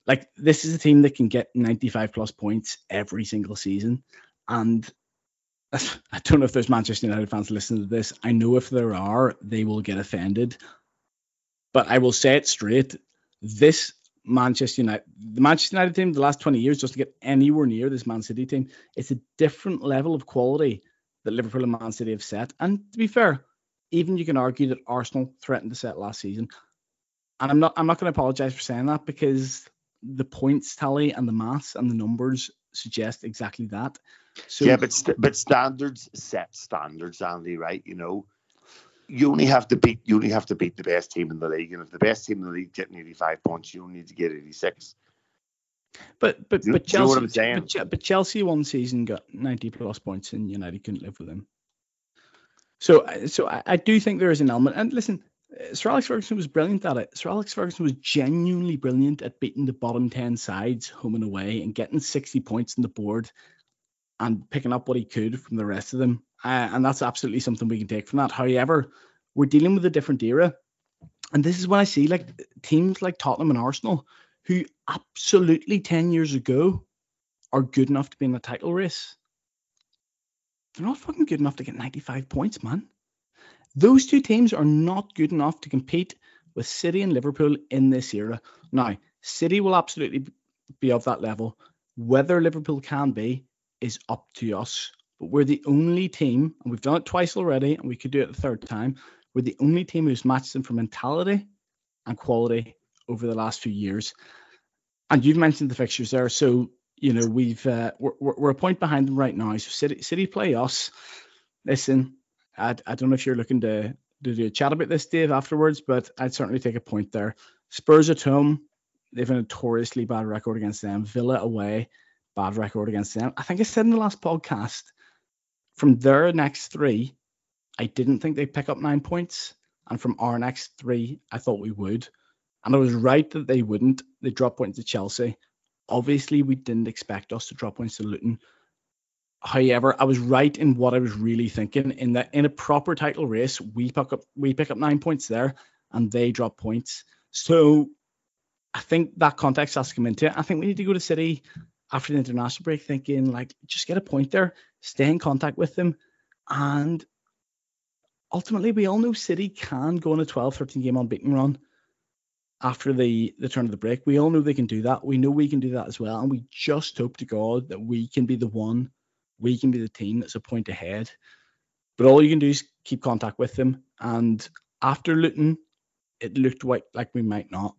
like this is a team that can get 95 plus points every single season. And I don't know if there's Manchester United fans listening to this. I know if there are, they will get offended. But I will say it straight. This Manchester United, the Manchester United team, the last 20 years, just to get anywhere near this Man City team, it's a different level of quality that Liverpool and Man City have set. And to be fair, even you can argue that Arsenal threatened to set last season. And I'm not I'm not going to apologize for saying that because the points tally and the maths and the numbers suggest exactly that. So yeah, but st- but standards set standards, Andy. Right? You know, you only have to beat you only have to beat the best team in the league, and if the best team in the league getting 85 points, you only need to get 86. But but but Chelsea but, but, Chelsea one season got 90 plus points and United couldn't live with them. So so I, I do think there is an element. And listen, uh, Sir Alex Ferguson was brilliant at it. Sir Alex Ferguson was genuinely brilliant at beating the bottom 10 sides home and away and getting 60 points on the board and picking up what he could from the rest of them. Uh, and that's absolutely something we can take from that. However, we're dealing with a different era. And this is when I see like teams like Tottenham and Arsenal, who absolutely 10 years ago are good enough to be in the title race. They're not fucking good enough to get 95 points, man. Those two teams are not good enough to compete with City and Liverpool in this era. Now, City will absolutely be of that level. Whether Liverpool can be is up to us. But we're the only team, and we've done it twice already, and we could do it the third time. We're the only team who's matched them for mentality and quality over the last few years. And you've mentioned the fixtures there. So You know, we've uh, we're, we're a point behind them right now. So City City play us. Listen, I, I don't know if you're looking to, to do a chat about this, Dave, afterwards, but I'd certainly take a point there. Spurs at home, they've a notoriously bad record against them. Villa away, bad record against them. I think I said in the last podcast, from their next three, I didn't think they'd pick up nine points. And from our next three, I thought we would. And I was right that they wouldn't. They dropped points to Chelsea. Obviously, we didn't expect us to drop points to Luton. However, I was right in what I was really thinking. In that, in a proper title race, we pick up we pick up nine points there, and they drop points. So, I think that context has to come into it. I think we need to go to City after the international break, thinking like just get a point there, stay in contact with them, and ultimately we all know City can go on a 12, 13 game unbeaten run after the the turn of the break. We all know they can do that. We know we can do that as well, and we just hope to God that we can be the one we can be the team that's a point ahead. But all you can do is keep contact with them. And after Luton, it looked like, like we might not.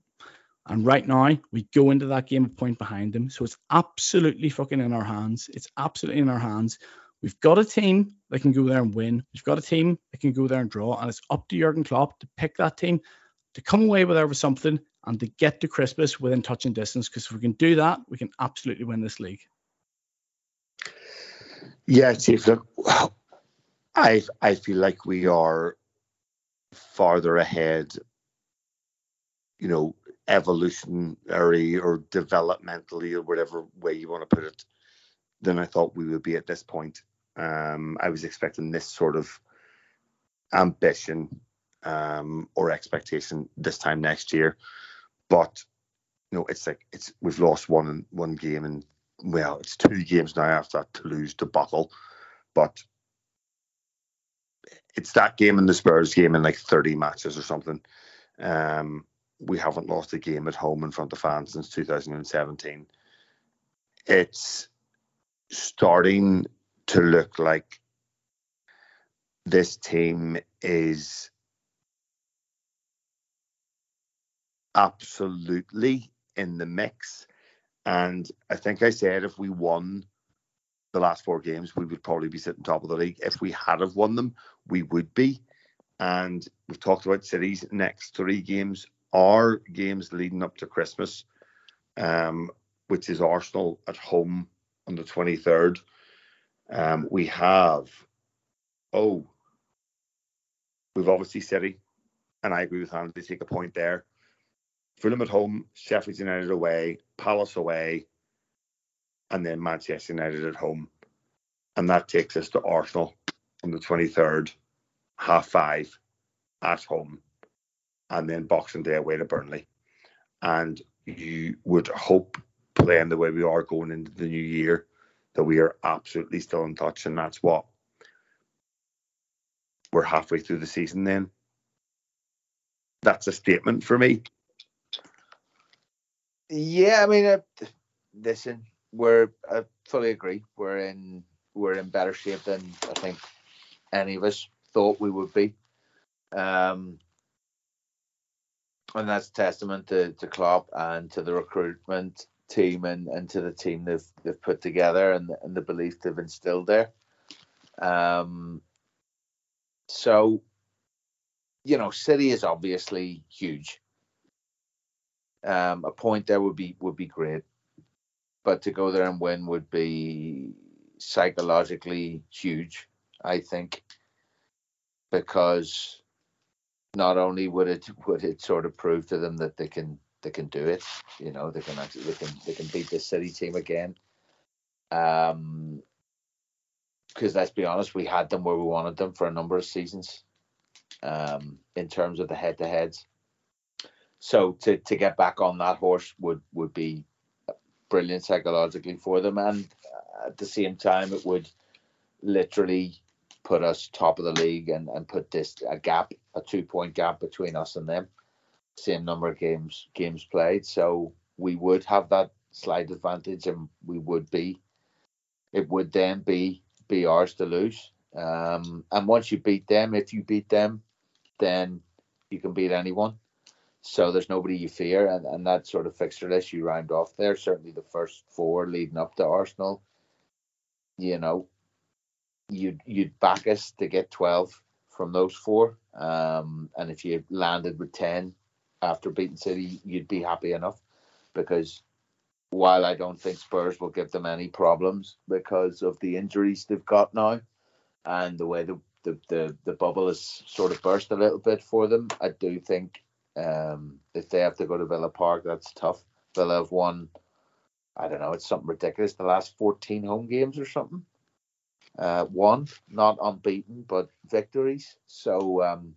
And right now, we go into that game a point behind them. So it's absolutely fucking in our hands. It's absolutely in our hands. We've got a team that can go there and win. We've got a team that can go there and draw. And it's up to Jurgen Klopp to pick that team, to come away with over something, and to get to Christmas within touching distance. Because if we can do that, we can absolutely win this league. Yeah, Chief. Look, I I feel like we are farther ahead. You know, evolutionary or developmentally or whatever way you want to put it, than I thought we would be at this point. Um, I was expecting this sort of ambition um, or expectation this time next year, but you know, it's like it's we've lost one one game and well, it's two games now after that Toulouse debacle, but it's that game and the Spurs game in like 30 matches or something. Um, we haven't lost a game at home in front of fans since 2017. It's starting to look like this team is absolutely in the mix and I think I said if we won the last four games, we would probably be sitting top of the league. If we had have won them, we would be. And we've talked about City's next three games are games leading up to Christmas, um, which is Arsenal at home on the 23rd. Um, we have, oh, we've obviously City, and I agree with Andy, take a point there. Fulham at home, Sheffield United away, Palace away, and then Manchester United at home. And that takes us to Arsenal on the 23rd, half five at home, and then Boxing Day away to Burnley. And you would hope, playing the way we are going into the new year, that we are absolutely still in touch. And that's what we're halfway through the season then. That's a statement for me. Yeah, I mean, uh, listen, we're I fully agree. We're in we're in better shape than I think any of us thought we would be. Um, and that's testament to, to Klopp and to the recruitment team and, and to the team they've they've put together and, and the belief they've instilled there. Um, so, you know, City is obviously huge um, a point there would be would be great, but to go there and win would be psychologically huge. I think because not only would it would it sort of prove to them that they can they can do it, you know, they can actually they can they can beat the city team again. Um, because let's be honest, we had them where we wanted them for a number of seasons. Um, in terms of the head to heads, so to to get back on that horse would would be brilliant psychologically for them, and at the same time, it would literally put us top of the league and and put this a gap, a two point gap between us and them. Same number of games games played, so we would have that slight advantage, and we would be. It would then be be ours to lose. Um, and once you beat them, if you beat them, then you can beat anyone. So there's nobody you fear, and, and that sort of fixture list you round off there. Certainly the first four leading up to Arsenal, you know, you'd you'd back us to get twelve from those four, um, and if you landed with ten after beating City, you'd be happy enough because while I don't think Spurs will give them any problems because of the injuries they've got now and the way the the, the, the bubble has sort of burst a little bit for them, I do think um, if they have to go to Villa Park, that's tough. Villa have won, I don't know, it's something ridiculous, the last 14 home games or something. Uh, one, not unbeaten, but victories. So, um,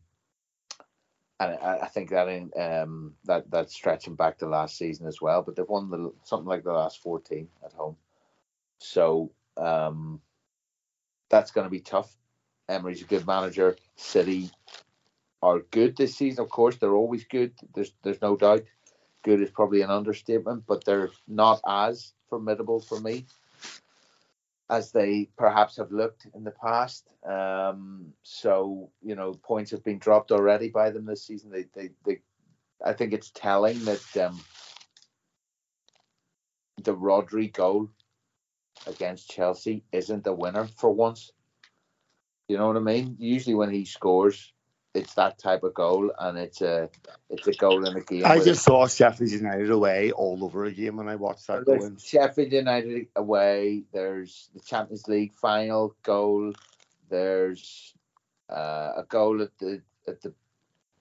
and I, I think that in um, that that's stretching back to last season as well. But they've won the, something like the last 14 at home. So um, that's going to be tough. Emery's a good manager. City are good this season. Of course, they're always good. There's there's no doubt. Good is probably an understatement, but they're not as formidable for me as they perhaps have looked in the past. Um, so you know, points have been dropped already by them this season. They they, they I think it's telling that um, the Rodri goal against Chelsea isn't a winner for once. You know what I mean? Usually when he scores, it's that type of goal, and it's a it's a goal in a game. I just saw Sheffield United away all over again when I watched that goal. Sheffield United away. There's the Champions League final goal. There's uh, a goal at the at the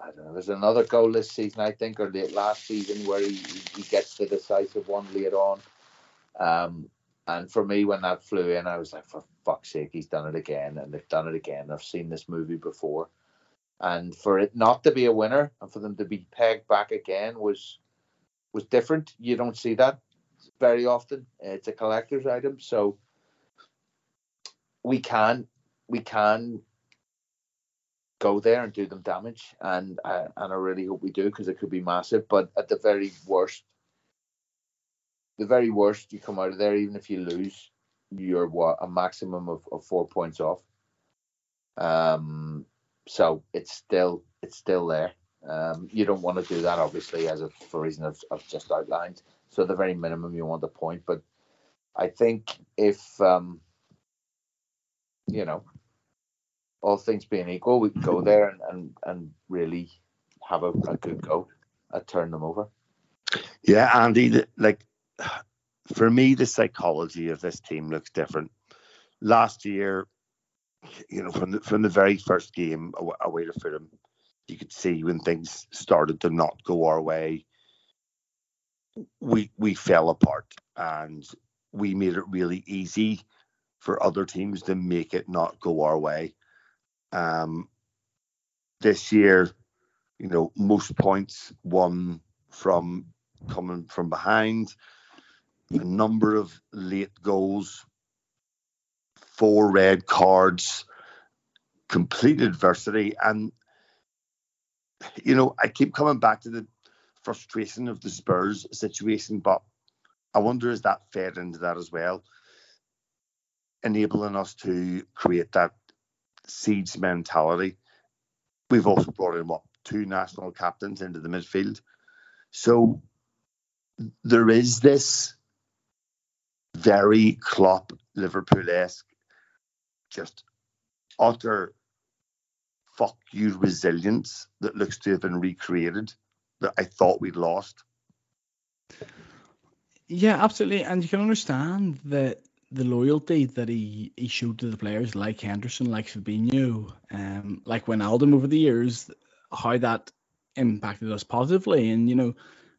I don't know. There's another goal this season, I think, or late last season, where he, he gets the decisive one later on. Um, and for me, when that flew in, I was like, for fuck's sake, he's done it again, and they've done it again. I've seen this movie before and for it not to be a winner and for them to be pegged back again was was different. You don't see that very often. It's a collector's item, so we can we can go there and do them damage, and uh, and I really hope we do because it could be massive. But at the very worst, the very worst, you come out of there even if you lose, you're what a maximum of, of four points off. Um, so it's still it's still there. Um, you don't want to do that, obviously, as a for reason I've, I've just outlined. So the very minimum you want a point, but I think if um, you know all things being equal, we can go there and and, and really have a, a good go at turning them over. Yeah, Andy, like for me, the psychology of this team looks different. Last year, you know, from the from the very first game away to Fulham, you could see when things started to not go our way, we we fell apart, and we made it really easy for other teams to make it not go our way. Um, this year, you know, most points won from coming from behind, a number of late goals four red cards, complete adversity. And, you know, I keep coming back to the frustration of the Spurs situation, but I wonder is that fed into that as well, enabling us to create that siege mentality. We've also brought in what two national captains into the midfield. So there is this very Klopp Liverpool esque just utter fuck you resilience that looks to have been recreated that I thought we'd lost. Yeah, absolutely. And you can understand that the loyalty that he, he showed to the players like Henderson, like Fabinho, um, like Wijnaldum over the years, how that impacted us positively. And, you know,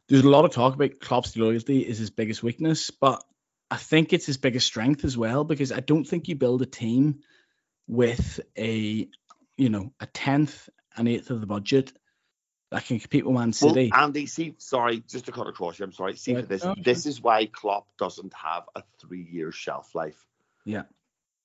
there's a lot of talk about Klopp's loyalty is his biggest weakness, but I think it's his biggest strength as well because I don't think you build a team with a you know a tenth and eighth of the budget that can compete with Man City. Well, Andy, see, sorry, just to cut across you, I'm sorry. See, for this, this is why Klopp doesn't have a three-year shelf life. Yeah,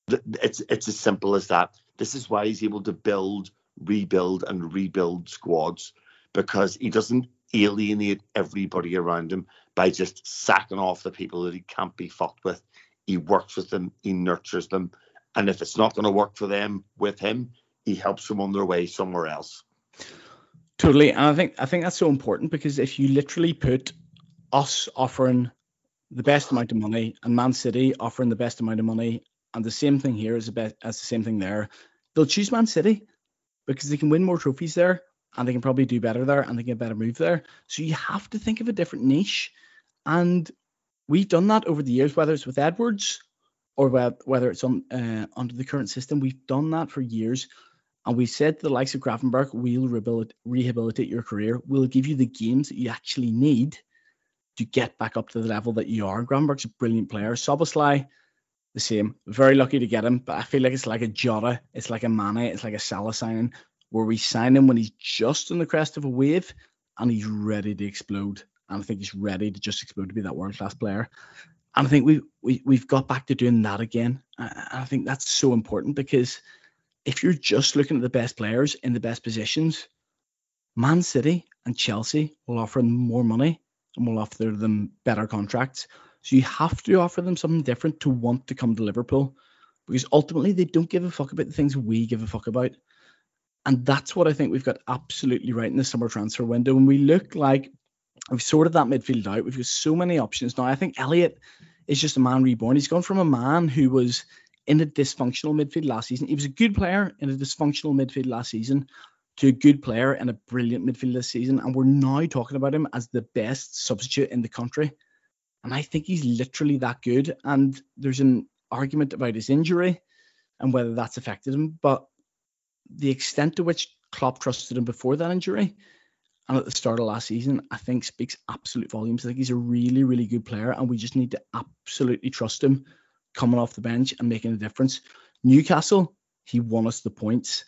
it's it's as simple as that. This is why he's able to build, rebuild, and rebuild squads because he doesn't alienate everybody around him by just sacking off the people that he can't be fucked with. He works with them, he nurtures them, and if it's not going to work for them with him, he helps them on their way somewhere else. Totally, and I think I think that's so important because if you literally put us offering the best amount of money and Man City offering the best amount of money, and the same thing here is the best as the same thing there, they'll choose Man City because they can win more trophies there and they can probably do better there and they get better move there. So you have to think of a different niche, and we've done that over the years, whether it's with Edwards or whether it's on uh, under the current system. We've done that for years. And we said to the likes of Gravenberch, we'll rehabilitate, rehabilitate your career. We'll give you the games that you actually need to get back up to the level that you are. Gravenberch's a brilliant player. Szoboszlai, the same. Very lucky to get him, but I feel like it's like a Jota, it's like a Mane, it's like a Salah signing, where we sign him when he's just on the crest of a wave and he's ready to explode. And I think he's ready to just explode to be that world class player. And I think we, we we've got back to doing that again. And I think that's so important because if you're just looking at the best players in the best positions, Man City and Chelsea will offer them more money and will offer them better contracts. So you have to offer them something different to want to come to Liverpool because ultimately they don't give a fuck about the things we give a fuck about. And that's what I think we've got absolutely right in the summer transfer window. When we look like we've sorted that midfield out, we've got so many options now. I think Elliott is just a man reborn. He's gone from a man who was in a dysfunctional midfield last season. He was a good player in a dysfunctional midfield last season to a good player in a brilliant midfield this season. And we're now talking about him as the best substitute in the country. And I think he's literally that good. And there's an argument about his injury and whether that's affected him. But the extent to which Klopp trusted him before that injury and at the start of last season, I think speaks absolute volumes. I think he's a really, really good player, and we just need to absolutely trust him coming off the bench and making a difference. Newcastle, he won us the points.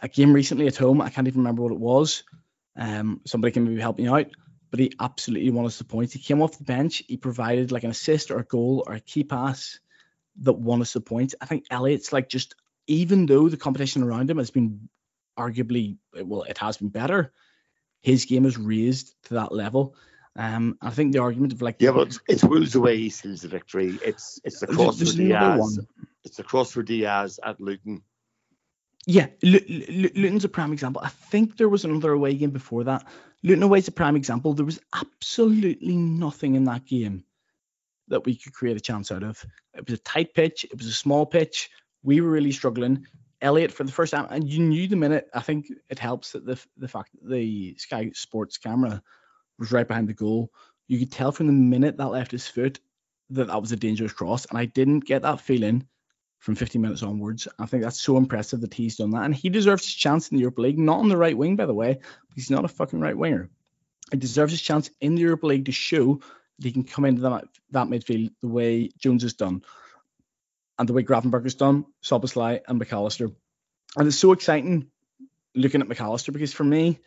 A game recently at home, I can't even remember what it was. Um, somebody can maybe help me out, but he absolutely won us the points. He came off the bench, he provided like an assist or a goal or a key pass that won us the points. I think Elliott's like just even though the competition around him has been arguably well, it has been better, his game is raised to that level. Um, I think the argument of like yeah, but it's, it's Wolves away he seals the victory. It's it's the cross for Diaz. It's the cross for Diaz at Luton. Yeah, L- L- Luton's a prime example. I think there was another away game before that. Luton away is a prime example. There was absolutely nothing in that game that we could create a chance out of. It was a tight pitch. It was a small pitch. We were really struggling. Elliott for the first time, and you knew the minute. I think it helps that the the fact that the Sky Sports camera was right behind the goal. You could tell from the minute that left his foot that that was a dangerous cross, and I didn't get that feeling from 15 minutes onwards. I think that's so impressive that he's done that, and he deserves his chance in the Europa League, not on the right wing, by the way. He's not a fucking right winger. He deserves his chance in the Europa League to show that he can come into that, that midfield the way Jones has done, and the way Gravenberch has done, Szoboszlai and Mac Allister. And it's so exciting looking at Mac Allister because for me,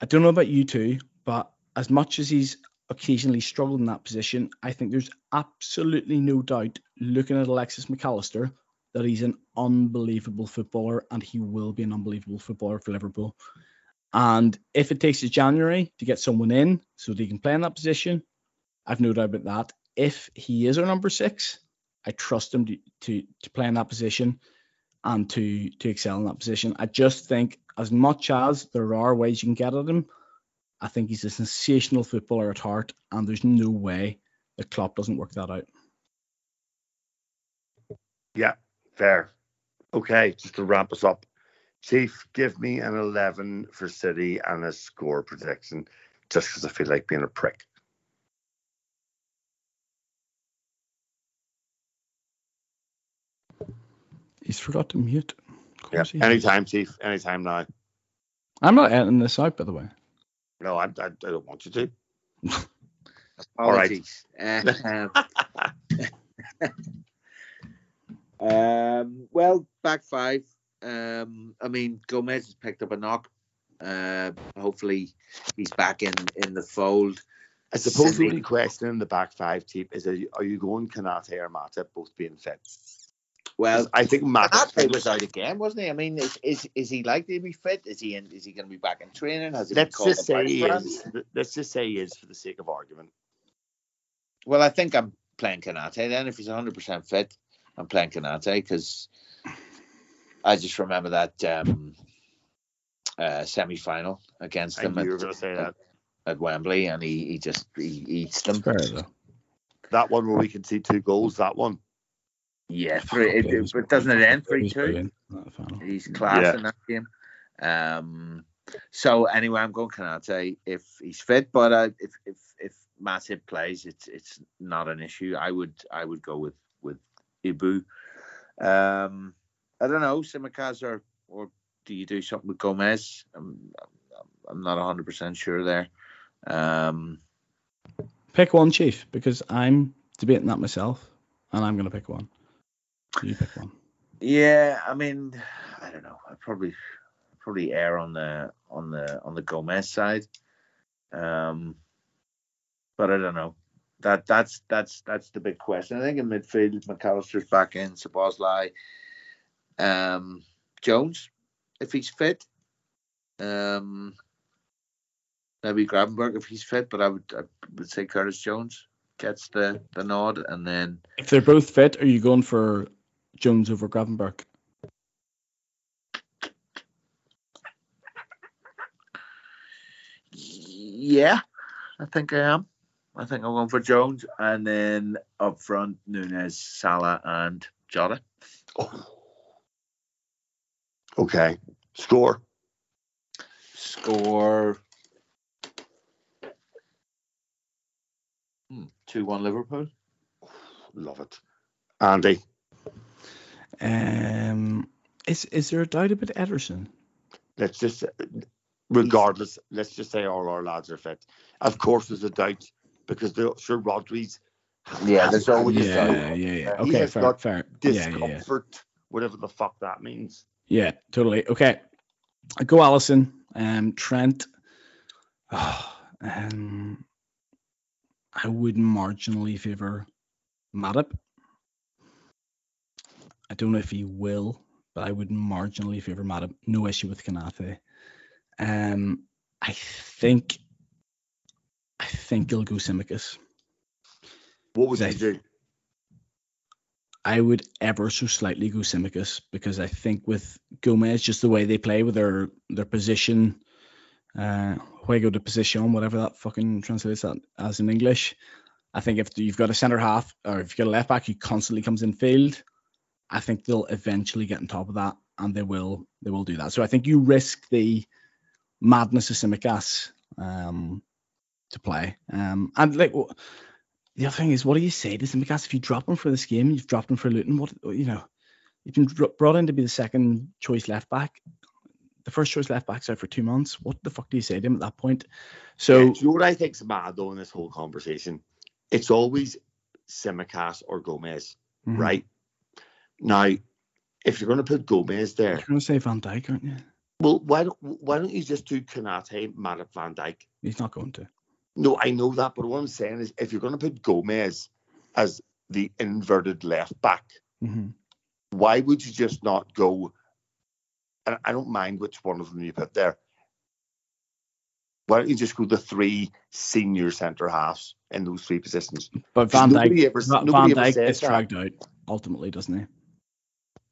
I don't know about you two, but as much as he's occasionally struggled in that position, I think there's absolutely no doubt looking at Alexis Mac Allister that he's an unbelievable footballer and he will be an unbelievable footballer for Liverpool. And if it takes us January to get someone in so that he can play in that position, I've no doubt about that. If he is our number six, I trust him to, to, to play in that position and to to excel in that position. I just think as much as there are ways you can get at him, I think he's a sensational footballer at heart, and there's no way that Klopp doesn't work that out. Yeah, fair. Okay, just to wrap us up, Chief, give me an 11 for City and a score prediction, just because I feel like being a prick. He's forgot to mute. Yeah, anytime, Chief. Anytime now. I'm not editing this out, by the way. No, I, I, I don't want you to. All right. Uh, um, well, back five. Um, I mean, Gomez has picked up a knock. Uh, hopefully, he's back in in the fold. I suppose the only question in the back five, team is: Are you, are you going Konate or Matip both being fit? Well, I think Matip was out again, wasn't he? I mean, is, is is he likely to be fit? Is he in, is he going to be back in training? Has he let's just say he is. Let's just say he is for the sake of argument. Well, I think I'm playing Konate then. If he's 100 percent fit, I'm playing Konate because I just remember that um, uh, semi final against I them knew at, you were going to say that. at Wembley, and he, he just he eats them. That one where we can see two goals. That one. Yeah, three, it, it, but doesn't it end three He's two? brilliant. He's class Yeah. in that game. Um, so anyway, I'm going Konaté if he's fit, but uh, if if if Matip plays, it's it's not an issue. I would I would go with with Ibou. Um, I don't know, Tsimikas or or do you do something with Gomez? I'm I'm- I'm not 100 percent sure there. Um, Pick one, Chief, because I'm debating that myself, and I'm going to pick one. You pick one. Yeah, I mean, I don't know. I probably probably err on the on the on the Gomez side. Um, but I don't know. That that's that's that's the big question. I think in midfield, Mac Allister's back in, Szoboszlai, um, Jones, if he's fit. Um, maybe Gravenberch if he's fit, but I would I would say Curtis Jones gets the the nod, and then If they're both fit, are you going for Jones over Gravenberch? Yeah, I think I am. I think I'm going for Jones, and then up front, Nunez, Salah, and Jota. Oh. Okay. Score. Score Hmm, two one Liverpool. Love it. Andy. Um, is is there a doubt about Ederson? Let's just, regardless, let's just say all our lads are fit. Of course, there's a doubt because the sure Rodri's. Yeah, there's always a yeah, doubt. yeah, yeah. He Okay, has fair, got fair. Yeah, yeah, yeah. discomfort, whatever the fuck that means. Yeah, totally. Okay. I go Alisson. Um, Trent. um, I would marginally favour Matip. I don't know if he will, but I would marginally favour Matip. No issue with Konaté. Um, I think. I think he'll go Tsimikas. What would you Exact- do? I would ever so slightly go Tsimikas because I think with Gomez, just the way they play with their their position, uh, juego de position, whatever that fucking translates that as in English. I think if you've got a centre half or if you've got a left back who constantly comes in field, I think they'll eventually get on top of that and they will they will do that. So I think you risk the madness of Tsimikas um, to play. Um, and like the other thing is, what do you say to Tsimikas if you drop him for this game? You've dropped him for Luton. What you know, you've been brought in to be the second choice left back. The first choice left back's out for two months. What the fuck do you say to him at that point? So Yeah, you know what I think's mad though in this whole conversation? It's always Tsimikas or Gomez, mhm. right? Now, if you're going to put Gomez there, You're gonna say Van Dijk, aren't you? well, why don't why don't you just do Kanate, Matip, Van Dijk? He's not going to. No, I know that, but what I'm saying is, if you're going to put Gomez as the inverted left back, hmm why would you just not go? And I don't mind which one of them you put there. Why don't you just go the three senior centre halves in those three positions? But Van Dijk, ever- Van Dijk gets dragged out ultimately, doesn't he?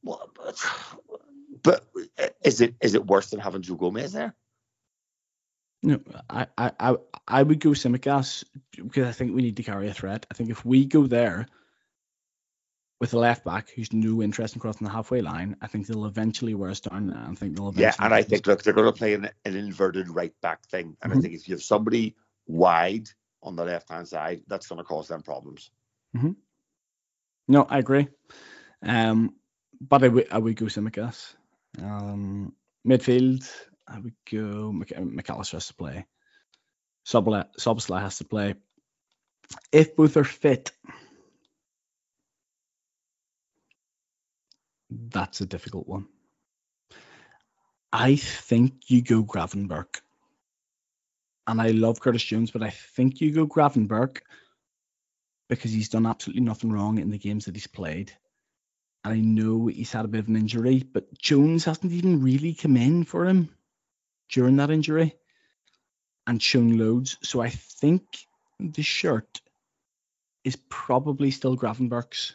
Well, but, but is it is it worse than having Joe Gomez there? No, I, I, I, I would go Tsimikas because I think we need to carry a threat. I think if we go there with a left back who's no interest in crossing the halfway line, I think they'll eventually wear us down. And I think they'll eventually. Yeah, and I think look, they're going to play an, an inverted right back thing, and I Mhm. think if you have somebody wide on the left hand side, that's going to cause them problems. No, I agree. Um, but I would go Tsimikas. Um, midfield, I would go Mc, Mac Allister has to play. Sobsla has to play. If both are fit, that's a difficult one. I think you go Gravenberch. And I love Curtis Jones, but I think you go Gravenberch because he's done absolutely nothing wrong in the games that he's played. I know he's had a bit of an injury, but Jones hasn't even really come in for him during that injury and shown loads. So I think the shirt is probably still Gravenberch's.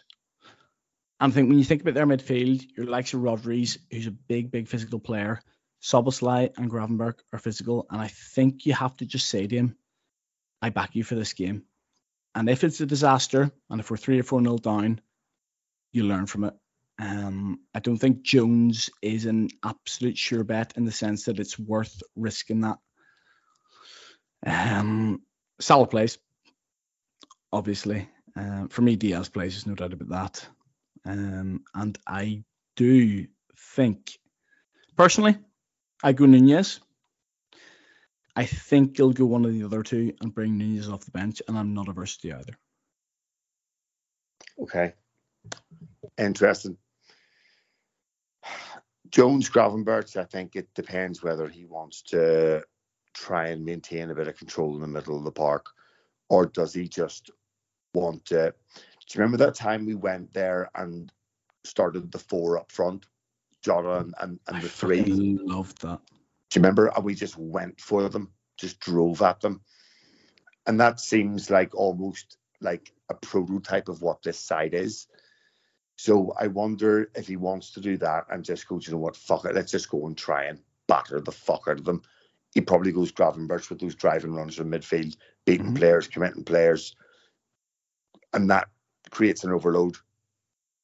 And I think when you think about their midfield, your likes of Rodriguez, who's a big, big physical player, Szoboszlai and Gravenberch are physical, and I think you have to just say to him, "I back you for this game." And if it's a disaster, and if we're three or four nil down, you learn from it. Um, I don't think Jones is an absolute sure bet in the sense that it's worth risking that. Um, Salah plays, obviously. Uh, for me, Diaz plays, there's no doubt about that. Um, and I do think, personally, I go Nunez. I think he'll go one of the other two and bring Nunez off the bench, and I'm not averse to either. Okay. Interesting. Jones Gravenberch, I think it depends whether he wants to try and maintain a bit of control in the middle of the park, or does he just want to? Do you remember that time we went there and started the four up front, Jota and, and, and the three? I loved that. Do you remember? And we just went for them, just drove at them. And that seems like almost like a prototype of what this side is. So I wonder if he wants to do that and just go, you know what, fuck it, let's just go and try and batter the fuck out of them. He probably goes Gravenberch with those driving runs from midfield, beating Mhm. players, committing players, and that creates an overload.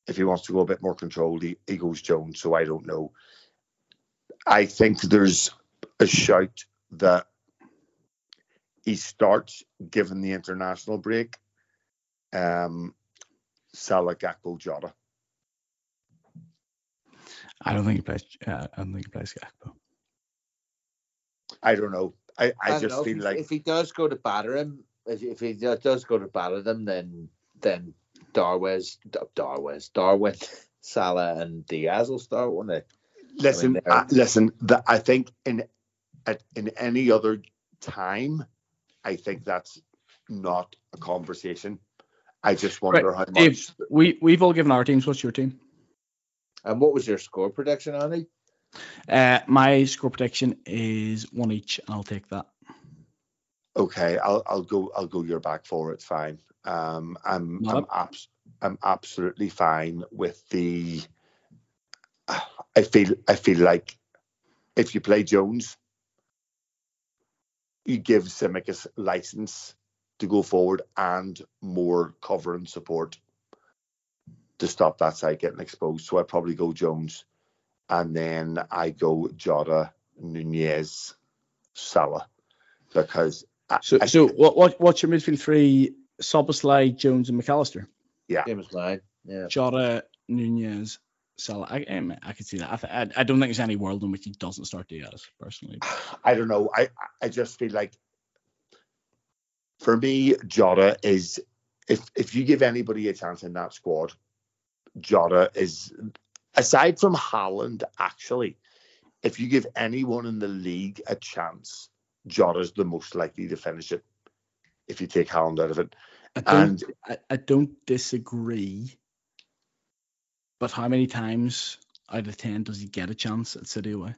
If he wants to go a bit more controlled, he, he goes Jones. So I don't know. I think there's a shout that he starts given the international break. Um, Salah, Gakpo, Jota. I don't think he plays. Uh, I don't think he plays Gakpo. I don't know. I, I, don't just know, feel if, like if he does go to batter him, if, if he does go to batter them, then then Darwez, Darwez, Darwin, Salah, and Diaz will start, won't they? listen, they're- uh, listen. That I think in at, in any other time, I think that's not a conversation. I just wonder how much. Dave, we we've all given our teams. What's your team? And what was your score prediction, Andy? Uh, my score prediction is one each, and I'll take that. Okay, I'll I'll go I'll go your back for It's fine. Um, I'm Not I'm abs- I'm absolutely fine with the. I feel I feel like if you play Jones, you give Tsimikas license to go forward and more cover and support to stop that side getting exposed. So I probably go Jones, and then I go Jota, Nunez, Salah, because I, So, I- so what, what what's your midfield three? Szoboszlai, Jones, and Mac Allister. Same as mine. Yeah. Jota, Nunez, Salah. I, I, I can see that. I, th- I, I don't think there's any world in which he doesn't start Diaz personally. I don't know. I I just feel like for me, Jota is if if you give anybody a chance in that squad, Jota is aside from Haaland, actually, if you give anyone in the league a chance, Jota's the most likely to finish it. If you take Haaland out of it. I don't, And I, I don't disagree. But how many times out of ten does he get a chance at City away?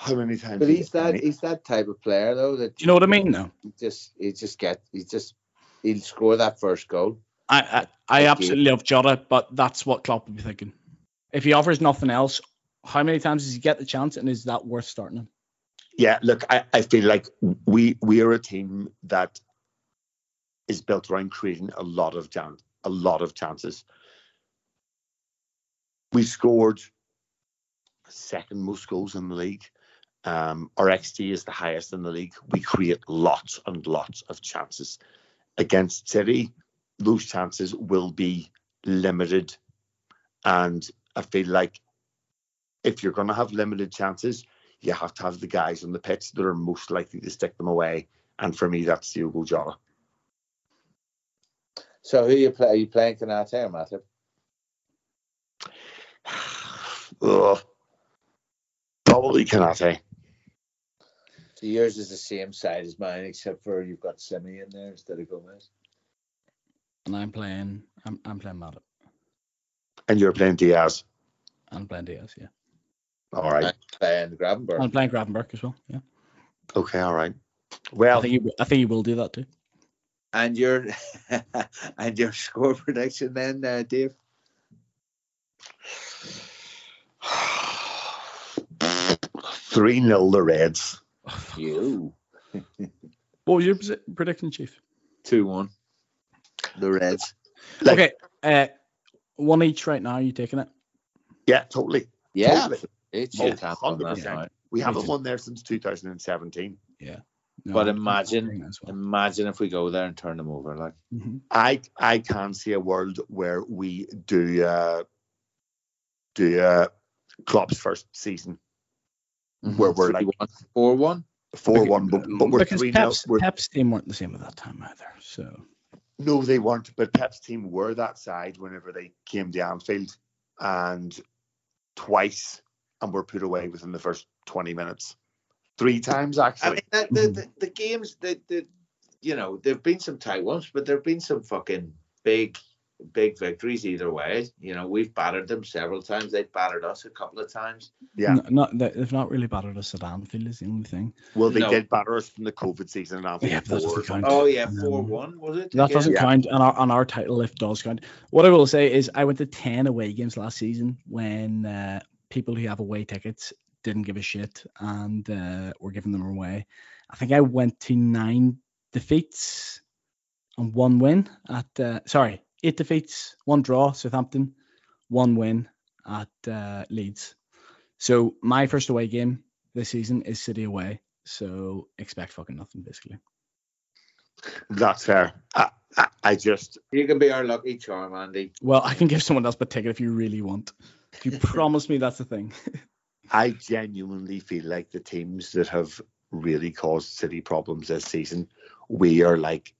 how many times? But he's get that any- he's that type of player though that Do you know what I mean? No. he just he just get he just he'll score that first goal. I I, I absolutely love Jota, but that's what Klopp would be thinking. If he offers nothing else, how many times does he get the chance, and is that worth starting him? Yeah, look, I, I feel like we we are a team that is built around creating a lot of chan- a lot of chances. We scored second most goals in the league. Um, our XG is the highest in the league. We create lots and lots of chances. Against City, those chances will be limited. And I feel like if you're going to have limited chances, you have to have the guys on the pitch that are most likely to stick them away. And for me, that's Diogo Jota. So who you play? Are you playing Konaté or Matip? Probably Konaté. Eh? So yours is the same side as mine, except for you've got Semi in there instead of Gomez. And I'm playing. I'm I'm playing Matip. And you're playing Diaz. I'm playing Diaz. Yeah. All right. I'm playing Gravenberch. I'm playing Gravenberch as well. Yeah. Okay. All right. I Well, think he, I think you will do that too. And your and your score prediction then, uh, Dave? 3 0 the Reds. You. What was your predi- prediction, Chief? 2 1. The Reds. Like- okay, uh, one each right now. Are you taking it? Yeah, totally. Yeah. Totally. It's Oh, your tap 100%. now. We haven't won there since 2017. No, But imagine- taking it as well. Imagine if we go there and turn them over. Like, Mhm. I I can't see a world where we do uh, do uh, Klopp's first season where we're like 4 1. four one, but, but we're because three 0 Pep's, We're, Pep's team weren't the same at that time either. So no, they weren't. But Pep's team were that side whenever they came to Anfield, and twice, and were put away within the first twenty minutes. Three times actually. I actually. mean, the, the, the, the games, the, the, you know, there've been some tight ones, but there've been some fucking big, big victories either way. You know, we've battered them several times. They've battered us a couple of times. Yeah. n- not they- they've not really battered us at Anfield is the only thing. well, they No. did batter us from the COVID season in Anfield. Yeah, that doesn't count. Oh yeah, four one was it? That again? doesn't Yeah. count, and our on our title lift does count. What I will say is, I went to ten away games last season when uh, people who have away tickets didn't give a shit and uh, were giving them away. I think I went to nine defeats and one win at uh, sorry, eight defeats, one draw, Southampton, one win at uh, Leeds. So my first away game this season is City away. So expect fucking nothing basically. That's fair. I, I, I just You can be our lucky charm, Andy. Well, I can give someone else a ticket if you really want. If you promise me that's the thing. I genuinely feel like the teams that have really caused City problems this season, we are like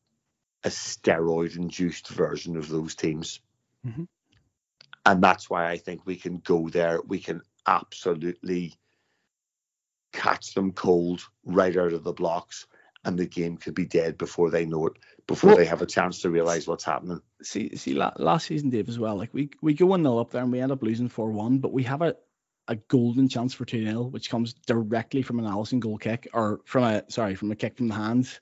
a steroid induced version of those teams. Mhm. And that's why I think we can go there. We can absolutely catch them cold right out of the blocks, and the game could be dead before they know it, before Well- they have a chance to realize what's happening. see, see, last season, Dave, as well. Like we we go one 0 up there and we end up losing four one, but we have a a golden chance for two 0 which comes directly from an Alisson goal kick or from a sorry from a kick from the hands,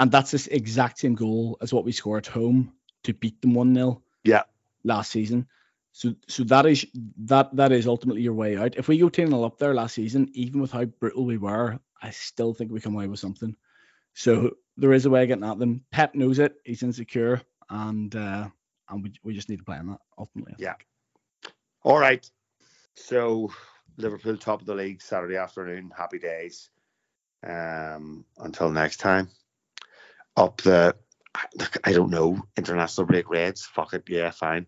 and that's this exact same goal as what we scored at home to beat them one 0 Yeah. last season. So so that is that that is ultimately your way out. If we go 10 0 up there last season, even with how brutal we were, I still think we come away with something. So there is a way of getting at them. Pep knows it. He's insecure, and uh, and we, we just need to play on that ultimately. I Yeah. think. All right. So Liverpool top of the league Saturday afternoon. Happy days. Um, until next time. Up the I- don't know international break reds. Fuck it. Yeah, fine.